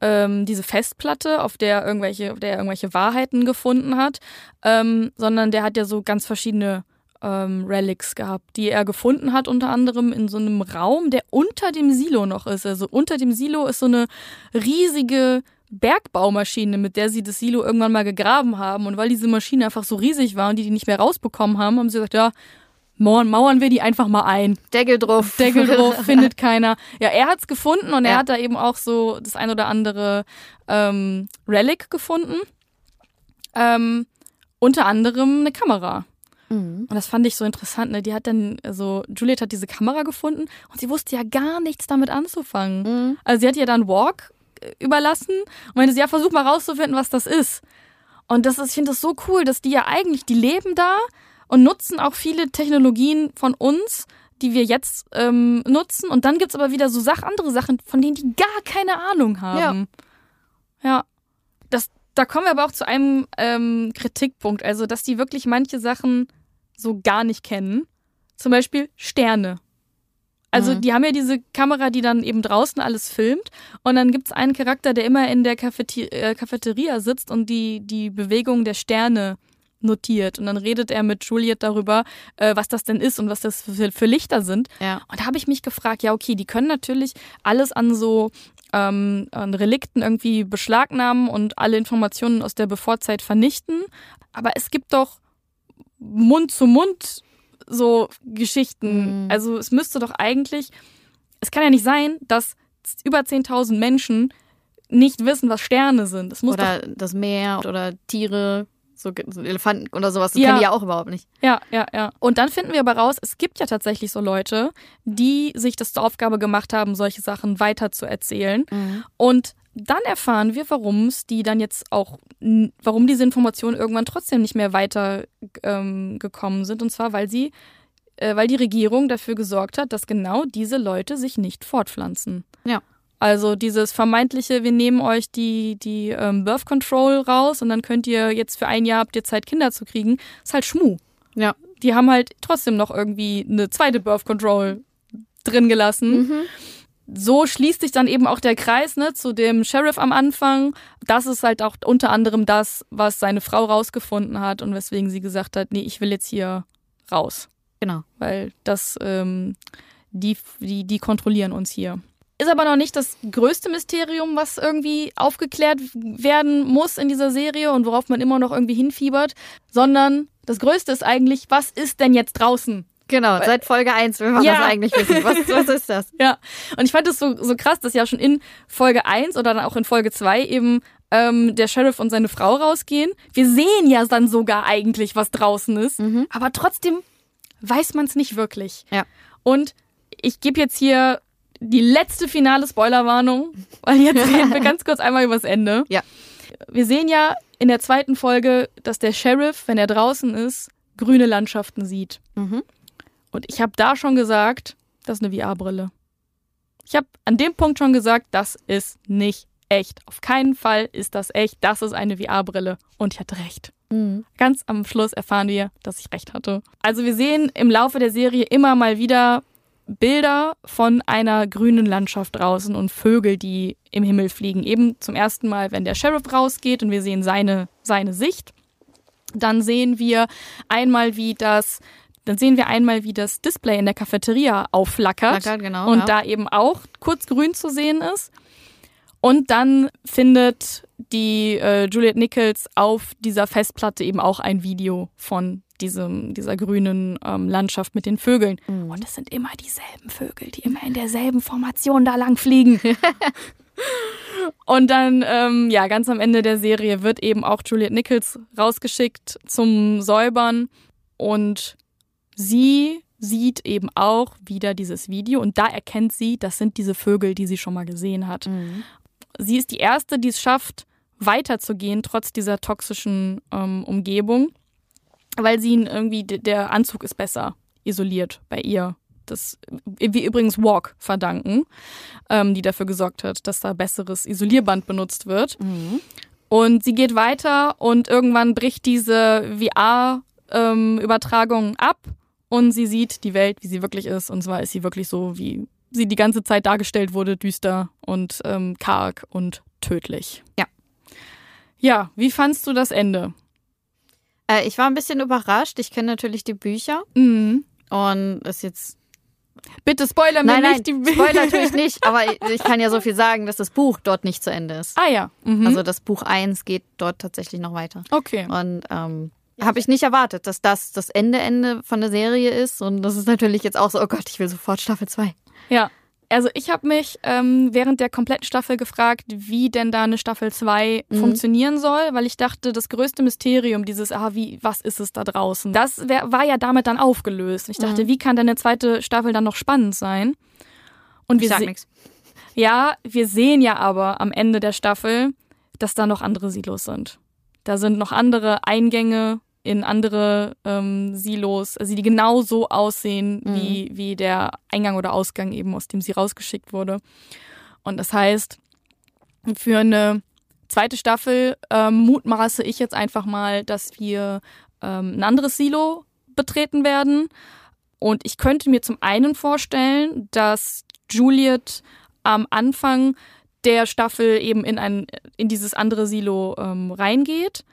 ähm, diese Festplatte, auf der irgendwelche, auf der er irgendwelche Wahrheiten gefunden hat, ähm, sondern der hat ja so ganz verschiedene ähm, Relics gehabt, die er gefunden hat, unter anderem in so einem Raum, der unter dem Silo noch ist. Also unter dem Silo ist so eine riesige Bergbaumaschine, mit der sie das Silo irgendwann mal gegraben haben. Und weil diese Maschine einfach so riesig war und die die nicht mehr rausbekommen haben, haben sie gesagt, ja, mauern, mauern wir die einfach mal ein. Deckel drauf. Deckel drauf, findet keiner. Ja, er hat's gefunden und er Ja. hat da eben auch so das ein oder andere ähm, Relic gefunden. Ähm, unter anderem eine Kamera. Mhm. Und das fand ich so interessant, ne? Die hat dann, also Juliet hat diese Kamera gefunden und sie wusste ja gar nichts damit anzufangen. Mhm. Also sie hat ihr dann Walk äh, überlassen und meinte, sie, ja, versuch mal rauszufinden, was das ist. Und das ist, ich finde das so cool, dass die ja eigentlich, die leben da und nutzen auch viele Technologien von uns, die wir jetzt ähm, nutzen. Und dann gibt's aber wieder so Sach andere Sachen, von denen die gar keine Ahnung haben. Ja. Das, da kommen wir aber auch zu einem ähm, Kritikpunkt. Also, dass die wirklich manche Sachen so gar nicht kennen. Zum Beispiel Sterne. Also, Mhm. die haben ja diese Kamera, die dann eben draußen alles filmt. Und dann gibt's einen Charakter, der immer in der Cafeti äh, Cafeteria sitzt und die, die Bewegung der Sterne notiert. Und dann redet er mit Juliet darüber, äh, was das denn ist und was das für, für Lichter sind. Ja. Und da habe ich mich gefragt, ja, okay, die können natürlich alles an so ähm, an Relikten irgendwie beschlagnahmen und alle Informationen aus der Bevorzeit vernichten. Aber es gibt doch Mund zu Mund so Geschichten. Mhm. Also es müsste doch eigentlich, es kann ja nicht sein, dass über 10.000 Menschen nicht wissen, was Sterne sind. Oder das Meer oder Tiere, so, so Elefanten oder sowas. Das Ja. kennen die ja auch überhaupt nicht. Ja, ja, ja. Und dann finden wir aber raus, es gibt ja tatsächlich so Leute, die sich das zur Aufgabe gemacht haben, solche Sachen weiter zu erzählen. Und dann erfahren wir, warum es die dann jetzt auch, warum diese Informationen irgendwann trotzdem nicht mehr weiter ähm, sind. Und zwar, weil sie, äh, weil die Regierung dafür gesorgt hat, dass genau diese Leute sich nicht fortpflanzen. Ja. Also dieses vermeintliche, wir nehmen euch die, die ähm, Birth Control raus und dann könnt ihr jetzt für ein Jahr habt ihr Zeit, Kinder zu kriegen, ist halt Schmuh Ja. die haben halt trotzdem noch irgendwie eine zweite Birth Control drin gelassen. so schließt sich dann eben auch der Kreis ne, zu dem Sheriff am Anfang. Das ist halt auch unter anderem das, was seine Frau rausgefunden hat und weswegen sie gesagt hat, nee, ich will jetzt hier raus. Genau. Weil das, ähm, die, die, die kontrollieren uns hier. Ist aber noch nicht das größte Mysterium, was irgendwie aufgeklärt werden muss in dieser Serie und worauf man immer noch irgendwie hinfiebert, sondern das größte ist eigentlich, was ist denn jetzt draußen? Genau, seit Folge 1 will man Ja. das eigentlich wissen. Was, was ist das? Ja, und ich fand es so, so krass, dass ja schon in Folge 1 oder dann auch in Folge 2 eben ähm, der Sheriff und seine Frau rausgehen. Wir sehen ja dann sogar eigentlich, was draußen ist, aber trotzdem weiß man es nicht wirklich. Ja. Und ich gebe jetzt hier die letzte finale Spoilerwarnung, weil jetzt reden wir ganz kurz einmal übers Ende. Ja. Wir sehen ja in der zweiten Folge, dass der Sheriff, wenn er draußen ist, grüne Landschaften sieht. Mhm. Und ich habe da schon gesagt, das ist eine VR-Brille. Ich habe an dem Punkt schon gesagt, das ist nicht echt. Auf keinen Fall ist das echt. Das ist eine VR-Brille. Und ich hatte recht. Mhm. Ganz am Schluss erfahren wir, dass ich recht hatte. Also wir sehen im Laufe der Serie immer mal wieder Bilder von einer grünen Landschaft draußen und Vögel, die im Himmel fliegen. Eben zum ersten Mal, wenn der Sheriff rausgeht und wir sehen seine, seine Sicht. Dann sehen wir einmal, wie das, dann sehen wir einmal, wie das Display in der Cafeteria aufflackert Flackert, genau, und ja. da eben auch kurz grün zu sehen ist. Und dann findet die äh, Juliette Nichols auf dieser Festplatte eben auch ein Video von diesem, dieser grünen ähm, Landschaft mit den Vögeln. Mhm. Und es sind immer dieselben Vögel, die immer in derselben Formation da lang fliegen. Und dann, ähm, ja, ganz am Ende der Serie wird eben auch Juliette Nichols rausgeschickt zum Säubern und sie sieht eben auch wieder dieses Video und da erkennt sie, das sind diese Vögel, die sie schon mal gesehen hat. Mhm. Sie ist die Erste, die es schafft, weiterzugehen, trotz dieser toxischen ähm, Umgebung, weil sie ihn irgendwie, der Anzug ist besser isoliert bei ihr. Das wir übrigens Walk verdanken, ähm, die dafür gesorgt hat, dass da besseres Isolierband benutzt wird. Mhm. Und sie geht weiter und irgendwann bricht diese VR-Übertragung ab und sie sieht die Welt, wie sie wirklich ist. Und zwar ist sie wirklich so, wie sie die ganze Zeit dargestellt wurde, düster und ähm, karg und tödlich. Ja. Ja, wie fandst du das Ende? Äh, ich war ein bisschen überrascht. Ich kenne natürlich die Bücher Mhm. und ist jetzt. Bitte spoiler mir Nein, nein, nicht die Spoiler natürlich nicht, aber ich, ich kann ja so viel sagen, dass das Buch dort nicht zu Ende ist. Ah ja. Mhm. Also das Buch 1 geht dort tatsächlich noch weiter. okay. Und ähm, habe ich nicht erwartet, dass das das Ende Ende von der Serie ist. Und das ist natürlich jetzt auch so, oh Gott, ich will sofort Staffel 2. Ja, also ich habe mich ähm, während der kompletten Staffel gefragt, wie denn da eine Staffel 2 Mhm. funktionieren soll, weil ich dachte, das größte Mysterium, dieses, ah, wie, was ist es da draußen, das wär, war ja damit dann aufgelöst. Ich dachte, wie kann denn eine zweite Staffel dann noch spannend sein? Und Ich wir nichts. ja, wir sehen ja aber am Ende der Staffel, dass da noch andere Silos sind. Da sind noch andere Eingänge in andere ähm, Silos, also die genau so aussehen wie, wie der Eingang oder Ausgang eben, aus dem sie rausgeschickt wurde. Und das heißt, für eine zweite Staffel ähm, mutmaße ich jetzt einfach mal, dass wir ähm, ein anderes Silo betreten werden. Und ich könnte mir zum einen vorstellen, dass Juliet am Anfang der Staffel eben in ein in dieses andere Silo ähm, reingeht.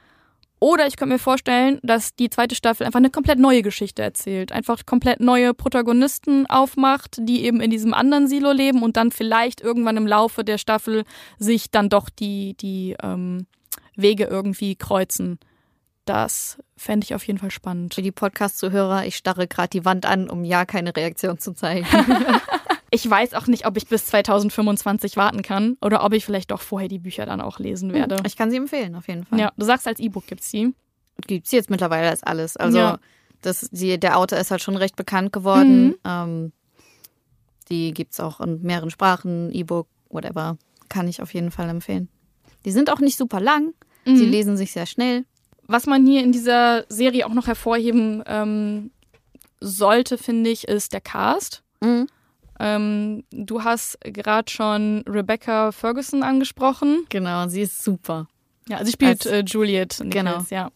Oder ich könnte mir vorstellen, dass die zweite Staffel einfach eine komplett neue Geschichte erzählt. Einfach komplett neue Protagonisten aufmacht, die eben in diesem anderen Silo leben und dann vielleicht irgendwann im Laufe der Staffel sich dann doch die, die ähm, Wege irgendwie kreuzen. Das fände ich auf jeden Fall spannend. Für die Podcast-Zuhörer, ich starre gerade die Wand an, um ja keine Reaktion zu zeigen. Ich weiß auch nicht, ob ich bis 2025 warten kann oder ob ich vielleicht doch vorher die Bücher dann auch lesen werde. Ich kann sie empfehlen, auf jeden Fall. Ja, du sagst, als E-Book gibt's die. Gibt's jetzt mittlerweile als alles. Also Ja. das, die, der Autor ist halt schon recht bekannt geworden. Mhm. Ähm, die gibt's auch in mehreren Sprachen, E-Book, whatever. Kann ich auf jeden Fall empfehlen. Die sind auch nicht super lang. Mhm. Sie lesen sich sehr schnell. Was man hier in dieser Serie auch noch hervorheben ähm, sollte, finde ich, ist der Cast. Mhm. Ähm, du hast gerade schon Rebecca Ferguson angesprochen. Genau, sie ist super. Ja, sie spielt Als- äh, Juliet Nichols, Genau. ja.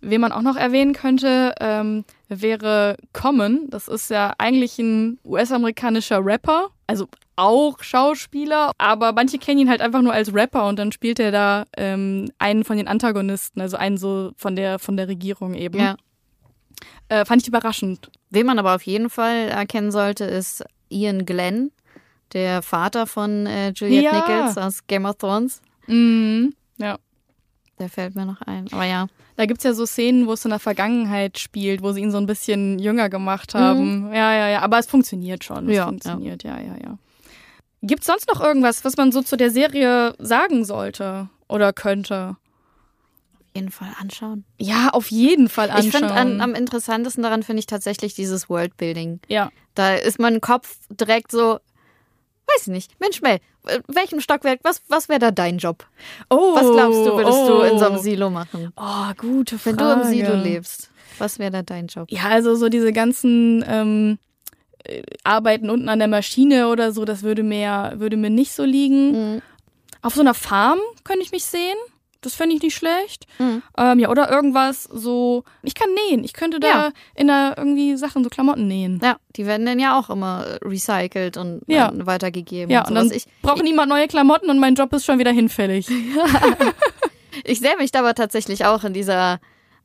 Wen man auch noch erwähnen könnte, ähm, wäre Common. Das ist ja eigentlich ein US-amerikanischer Rapper. Also auch Schauspieler, aber manche kennen ihn halt einfach nur als Rapper und dann spielt er da ähm, einen von den Antagonisten, also einen so von der von der Regierung eben. Ja. Äh, fand ich überraschend. Wen man aber auf jeden Fall erkennen sollte, ist Ian Glenn, der Vater von äh, Juliette Ja. Nichols aus Game of Thrones. Mhm. Ja. Der fällt mir noch ein. Aber ja. Da gibt's ja so Szenen, wo es in der Vergangenheit spielt, wo sie ihn so ein bisschen jünger gemacht haben. Ja, ja, ja. Aber es funktioniert schon. Es Ja, funktioniert, ja, ja, ja. Gibt's sonst noch irgendwas, was man so zu der Serie sagen sollte oder könnte? Jeden Fall anschauen. Ja, auf jeden Fall anschauen. Ich finde an- am interessantesten daran finde ich tatsächlich dieses Worldbuilding. ja. Da ist mein Kopf direkt so, weiß ich nicht, Mensch Mel, welchem Stockwerk, was, was wäre da dein Job? Oh, Was glaubst du, würdest oh. du in so einem Silo machen? Oh, gute Wenn Frage. du im Silo lebst, was wäre da dein Job? Ja, also so diese ganzen ähm, äh, Arbeiten unten an der Maschine oder so, das würde mir, würde mir nicht so liegen. Mhm. Auf so einer Farm könnte ich mich sehen. Das fände ich nicht schlecht. Mhm. Ähm, ja, oder irgendwas so. Ich kann nähen. Ich könnte da Ja. in der irgendwie Sachen, so Klamotten nähen. Ja, die werden dann ja auch immer äh, recycelt und Ja. weitergegeben. Ja, und, und dann ich, braucht niemand neue Klamotten und mein Job ist schon wieder hinfällig. ich sehe mich da aber tatsächlich auch in dieser,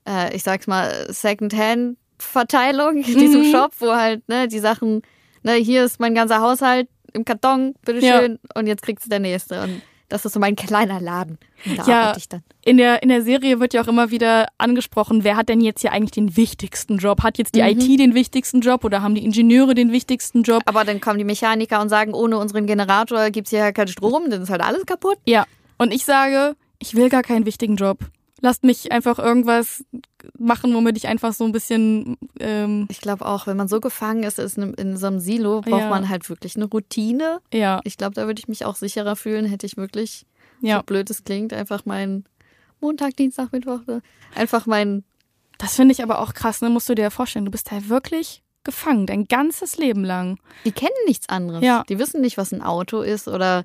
äh, ich sag's mal, Secondhand-Verteilung, in diesem Mhm. Shop, wo halt ne, die Sachen, ne, hier ist mein ganzer Haushalt im Karton, bitteschön, und jetzt kriegt's der nächste. Und das ist so mein kleiner Laden. Und da Ja. arbeite ich dann. In der, in der Serie wird ja auch immer wieder angesprochen, wer hat denn jetzt hier eigentlich den wichtigsten Job? Hat jetzt die Mhm. IT den wichtigsten Job oder haben die Ingenieure den wichtigsten Job? Aber dann kommen die Mechaniker und sagen, ohne unseren Generator gibt's hier keinen Strom, dann ist halt alles kaputt. Ja. Und ich sage, ich will gar keinen wichtigen Job. Lasst mich einfach irgendwas machen, womit ich einfach so ein bisschen, ähm, Ich glaube auch, wenn man so gefangen ist, ist in, in so einem Silo, braucht Ja. man halt wirklich eine Routine. ja, Ich glaube, da würde ich mich auch sicherer fühlen, hätte ich wirklich, ja. so blöd es klingt, einfach meinen Montag, Dienstag, Mittwoch, einfach mein, Das finde ich aber auch krass, ne? Musst du dir vorstellen, du bist da wirklich gefangen, dein ganzes Leben lang. die kennen nichts anderes. Ja. Die wissen nicht, was ein Auto ist oder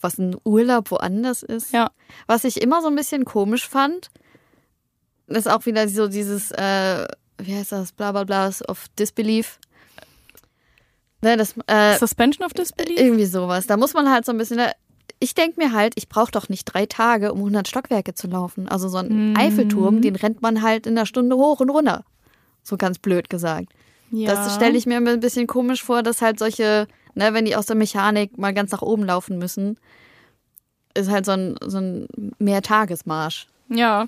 was ein Urlaub woanders ist. Ja. Was ich immer so ein bisschen komisch fand, ist auch wieder so dieses, äh, wie heißt das, bla bla bla of Disbelief. Ne, das, äh, Suspension of Disbelief? Irgendwie sowas. Da muss man halt so ein bisschen. Ich denke mir halt, ich brauche doch nicht drei Tage, um 100 Stockwerke zu laufen. Also so ein Mhm. Eiffelturm, den rennt man halt in einer Stunde hoch und runter. So ganz blöd gesagt. ja. Das stelle ich mir ein bisschen komisch vor, dass halt solche, ne, wenn die aus der Mechanik mal ganz nach oben laufen müssen, ist halt so ein, so ein Mehrtagesmarsch. Ja.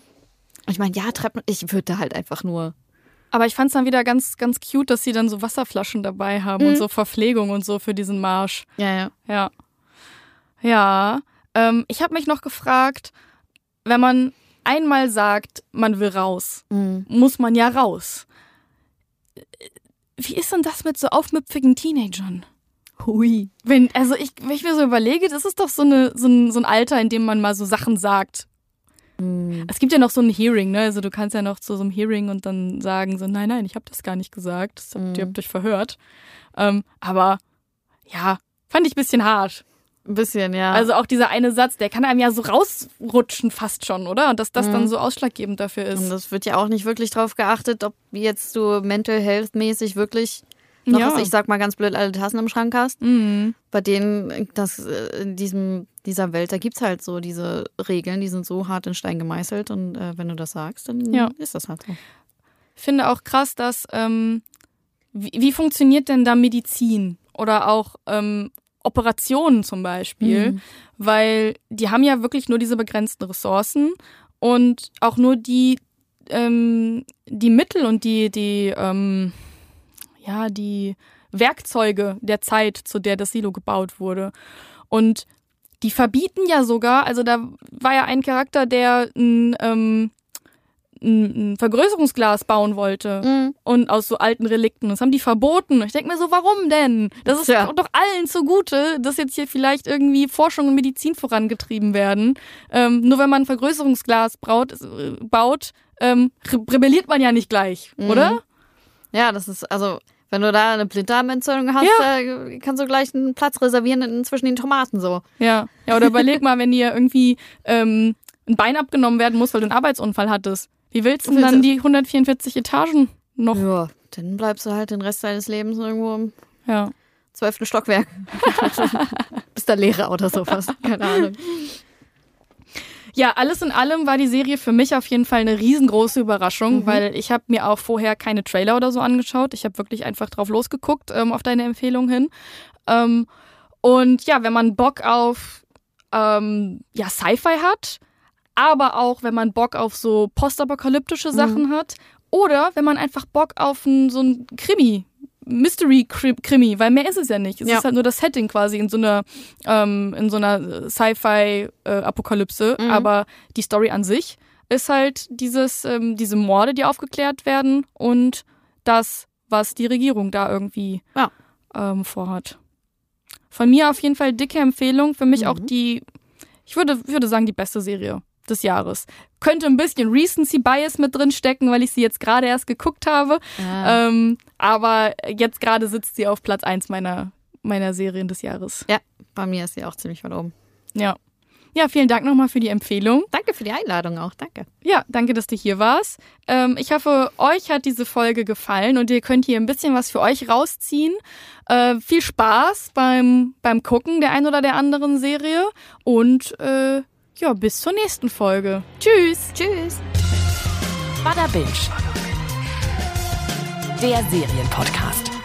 Ich meine, ja, Treppen, ich würde da halt einfach nur. Aber ich fand es dann wieder ganz, ganz cute, dass sie dann so Wasserflaschen dabei haben Mhm. und so Verpflegung und so für diesen Marsch. Ja, ja. Ja. Ja. Ähm, ich habe mich noch gefragt, wenn man einmal sagt, man will raus, Mhm. muss man ja raus. Wie ist denn das mit so aufmüpfigen Teenagern? Hui. Wenn, also ich, wenn ich mir so überlege, das ist doch so, eine, so, ein, so ein Alter, in dem man mal so Sachen sagt. Mhm. Es gibt ja noch so ein Hearing, ne? Also du kannst ja noch zu so einem Hearing und dann sagen so, nein, nein, ich habe das gar nicht gesagt. Das habt, Ihr Mhm. habt euch verhört. Ähm, aber ja, fand ich ein bisschen hart. Ein bisschen, ja. Also auch dieser eine Satz, der kann einem ja so rausrutschen fast schon, oder? Und dass das dann Mhm. so ausschlaggebend dafür Und ist. das wird ja auch nicht wirklich drauf geachtet, ob jetzt du mental health mäßig wirklich noch, Ja. was ich sag mal ganz blöd, alle Tassen im Schrank hast. Mhm. Bei denen, das, äh, in diesem, dieser Welt, da gibt's halt so diese Regeln, die sind so hart in Stein gemeißelt und äh, wenn du das sagst, dann Ja. ist das halt so. Ich finde auch krass, dass ähm, wie, wie funktioniert denn da Medizin oder auch ähm, Operationen zum Beispiel? Mhm. Weil die haben ja wirklich nur diese begrenzten Ressourcen und auch nur die ähm, die Mittel und die die ähm, ja die Werkzeuge der Zeit, zu der das Silo gebaut wurde. Und die verbieten ja sogar, also da war ja ein Charakter, der ein, ähm, ein, Vergrößerungsglas bauen wollte Mhm. und aus so alten Relikten. Das haben die verboten. Ich denke mir so, warum denn? Das ist Tja. doch allen zugute, dass jetzt hier vielleicht irgendwie Forschung und Medizin vorangetrieben werden. Ähm, nur wenn man ein Vergrößerungsglas braut, äh, baut, ähm, re rebelliert man ja nicht gleich, Mhm. oder? Ja, das ist, also, wenn du da eine Blinddarmentzündung hast, äh, kannst du gleich einen Platz reservieren zwischen den Tomaten so. Ja. Ja, oder überleg mal, wenn dir irgendwie ähm, ein Bein abgenommen werden muss, weil du einen Arbeitsunfall hattest. Wie willst du denn dann die 144 Etagen noch? Ja, dann bleibst du halt den Rest deines Lebens irgendwo im Ja. zwölften Stockwerk. Bist da Lehrer oder sowas. Keine Ahnung. Ja, alles in allem war die Serie für mich auf jeden Fall eine riesengroße Überraschung, Mhm. weil ich habe mir auch vorher keine Trailer oder so angeschaut. Ich habe wirklich einfach drauf losgeguckt ähm, auf deine Empfehlung hin. Ähm, und ja, wenn man Bock auf ähm, ja, Sci-Fi hat, aber auch wenn man Bock auf so postapokalyptische Sachen hat oder wenn man einfach Bock auf ein, so ein Krimi, Mystery-Krimi, weil mehr ist es ja nicht. Es Ja. ist halt nur das Setting quasi in so einer, ähm, in so einer Sci-Fi-Apokalypse, Mhm. aber die Story an sich ist halt dieses, ähm, diese Morde, die aufgeklärt werden und das, was die Regierung da irgendwie Ja. ähm, vorhat. Von mir auf jeden Fall dicke Empfehlung. Für mich Mhm. auch die, ich würde, würde sagen, die beste Serie des Jahres. Könnte ein bisschen Recency Bias mit drin stecken, weil ich sie jetzt gerade erst geguckt habe. Ah. Ähm, aber jetzt gerade sitzt sie auf Platz 1 meiner, meiner Serien des Jahres. ja, bei mir ist sie auch ziemlich weit oben. Ja. Ja, vielen Dank nochmal für die Empfehlung. Danke für die Einladung auch. Danke. Ja, danke, dass du hier warst. Ähm, ich hoffe, euch hat diese Folge gefallen und ihr könnt hier ein bisschen was für euch rausziehen. Äh, viel Spaß beim, beim Gucken der ein oder der anderen Serie und äh, ja, bis zur nächsten Folge. Tschüss! Tschüss. Bada Binge. Der Serienpodcast.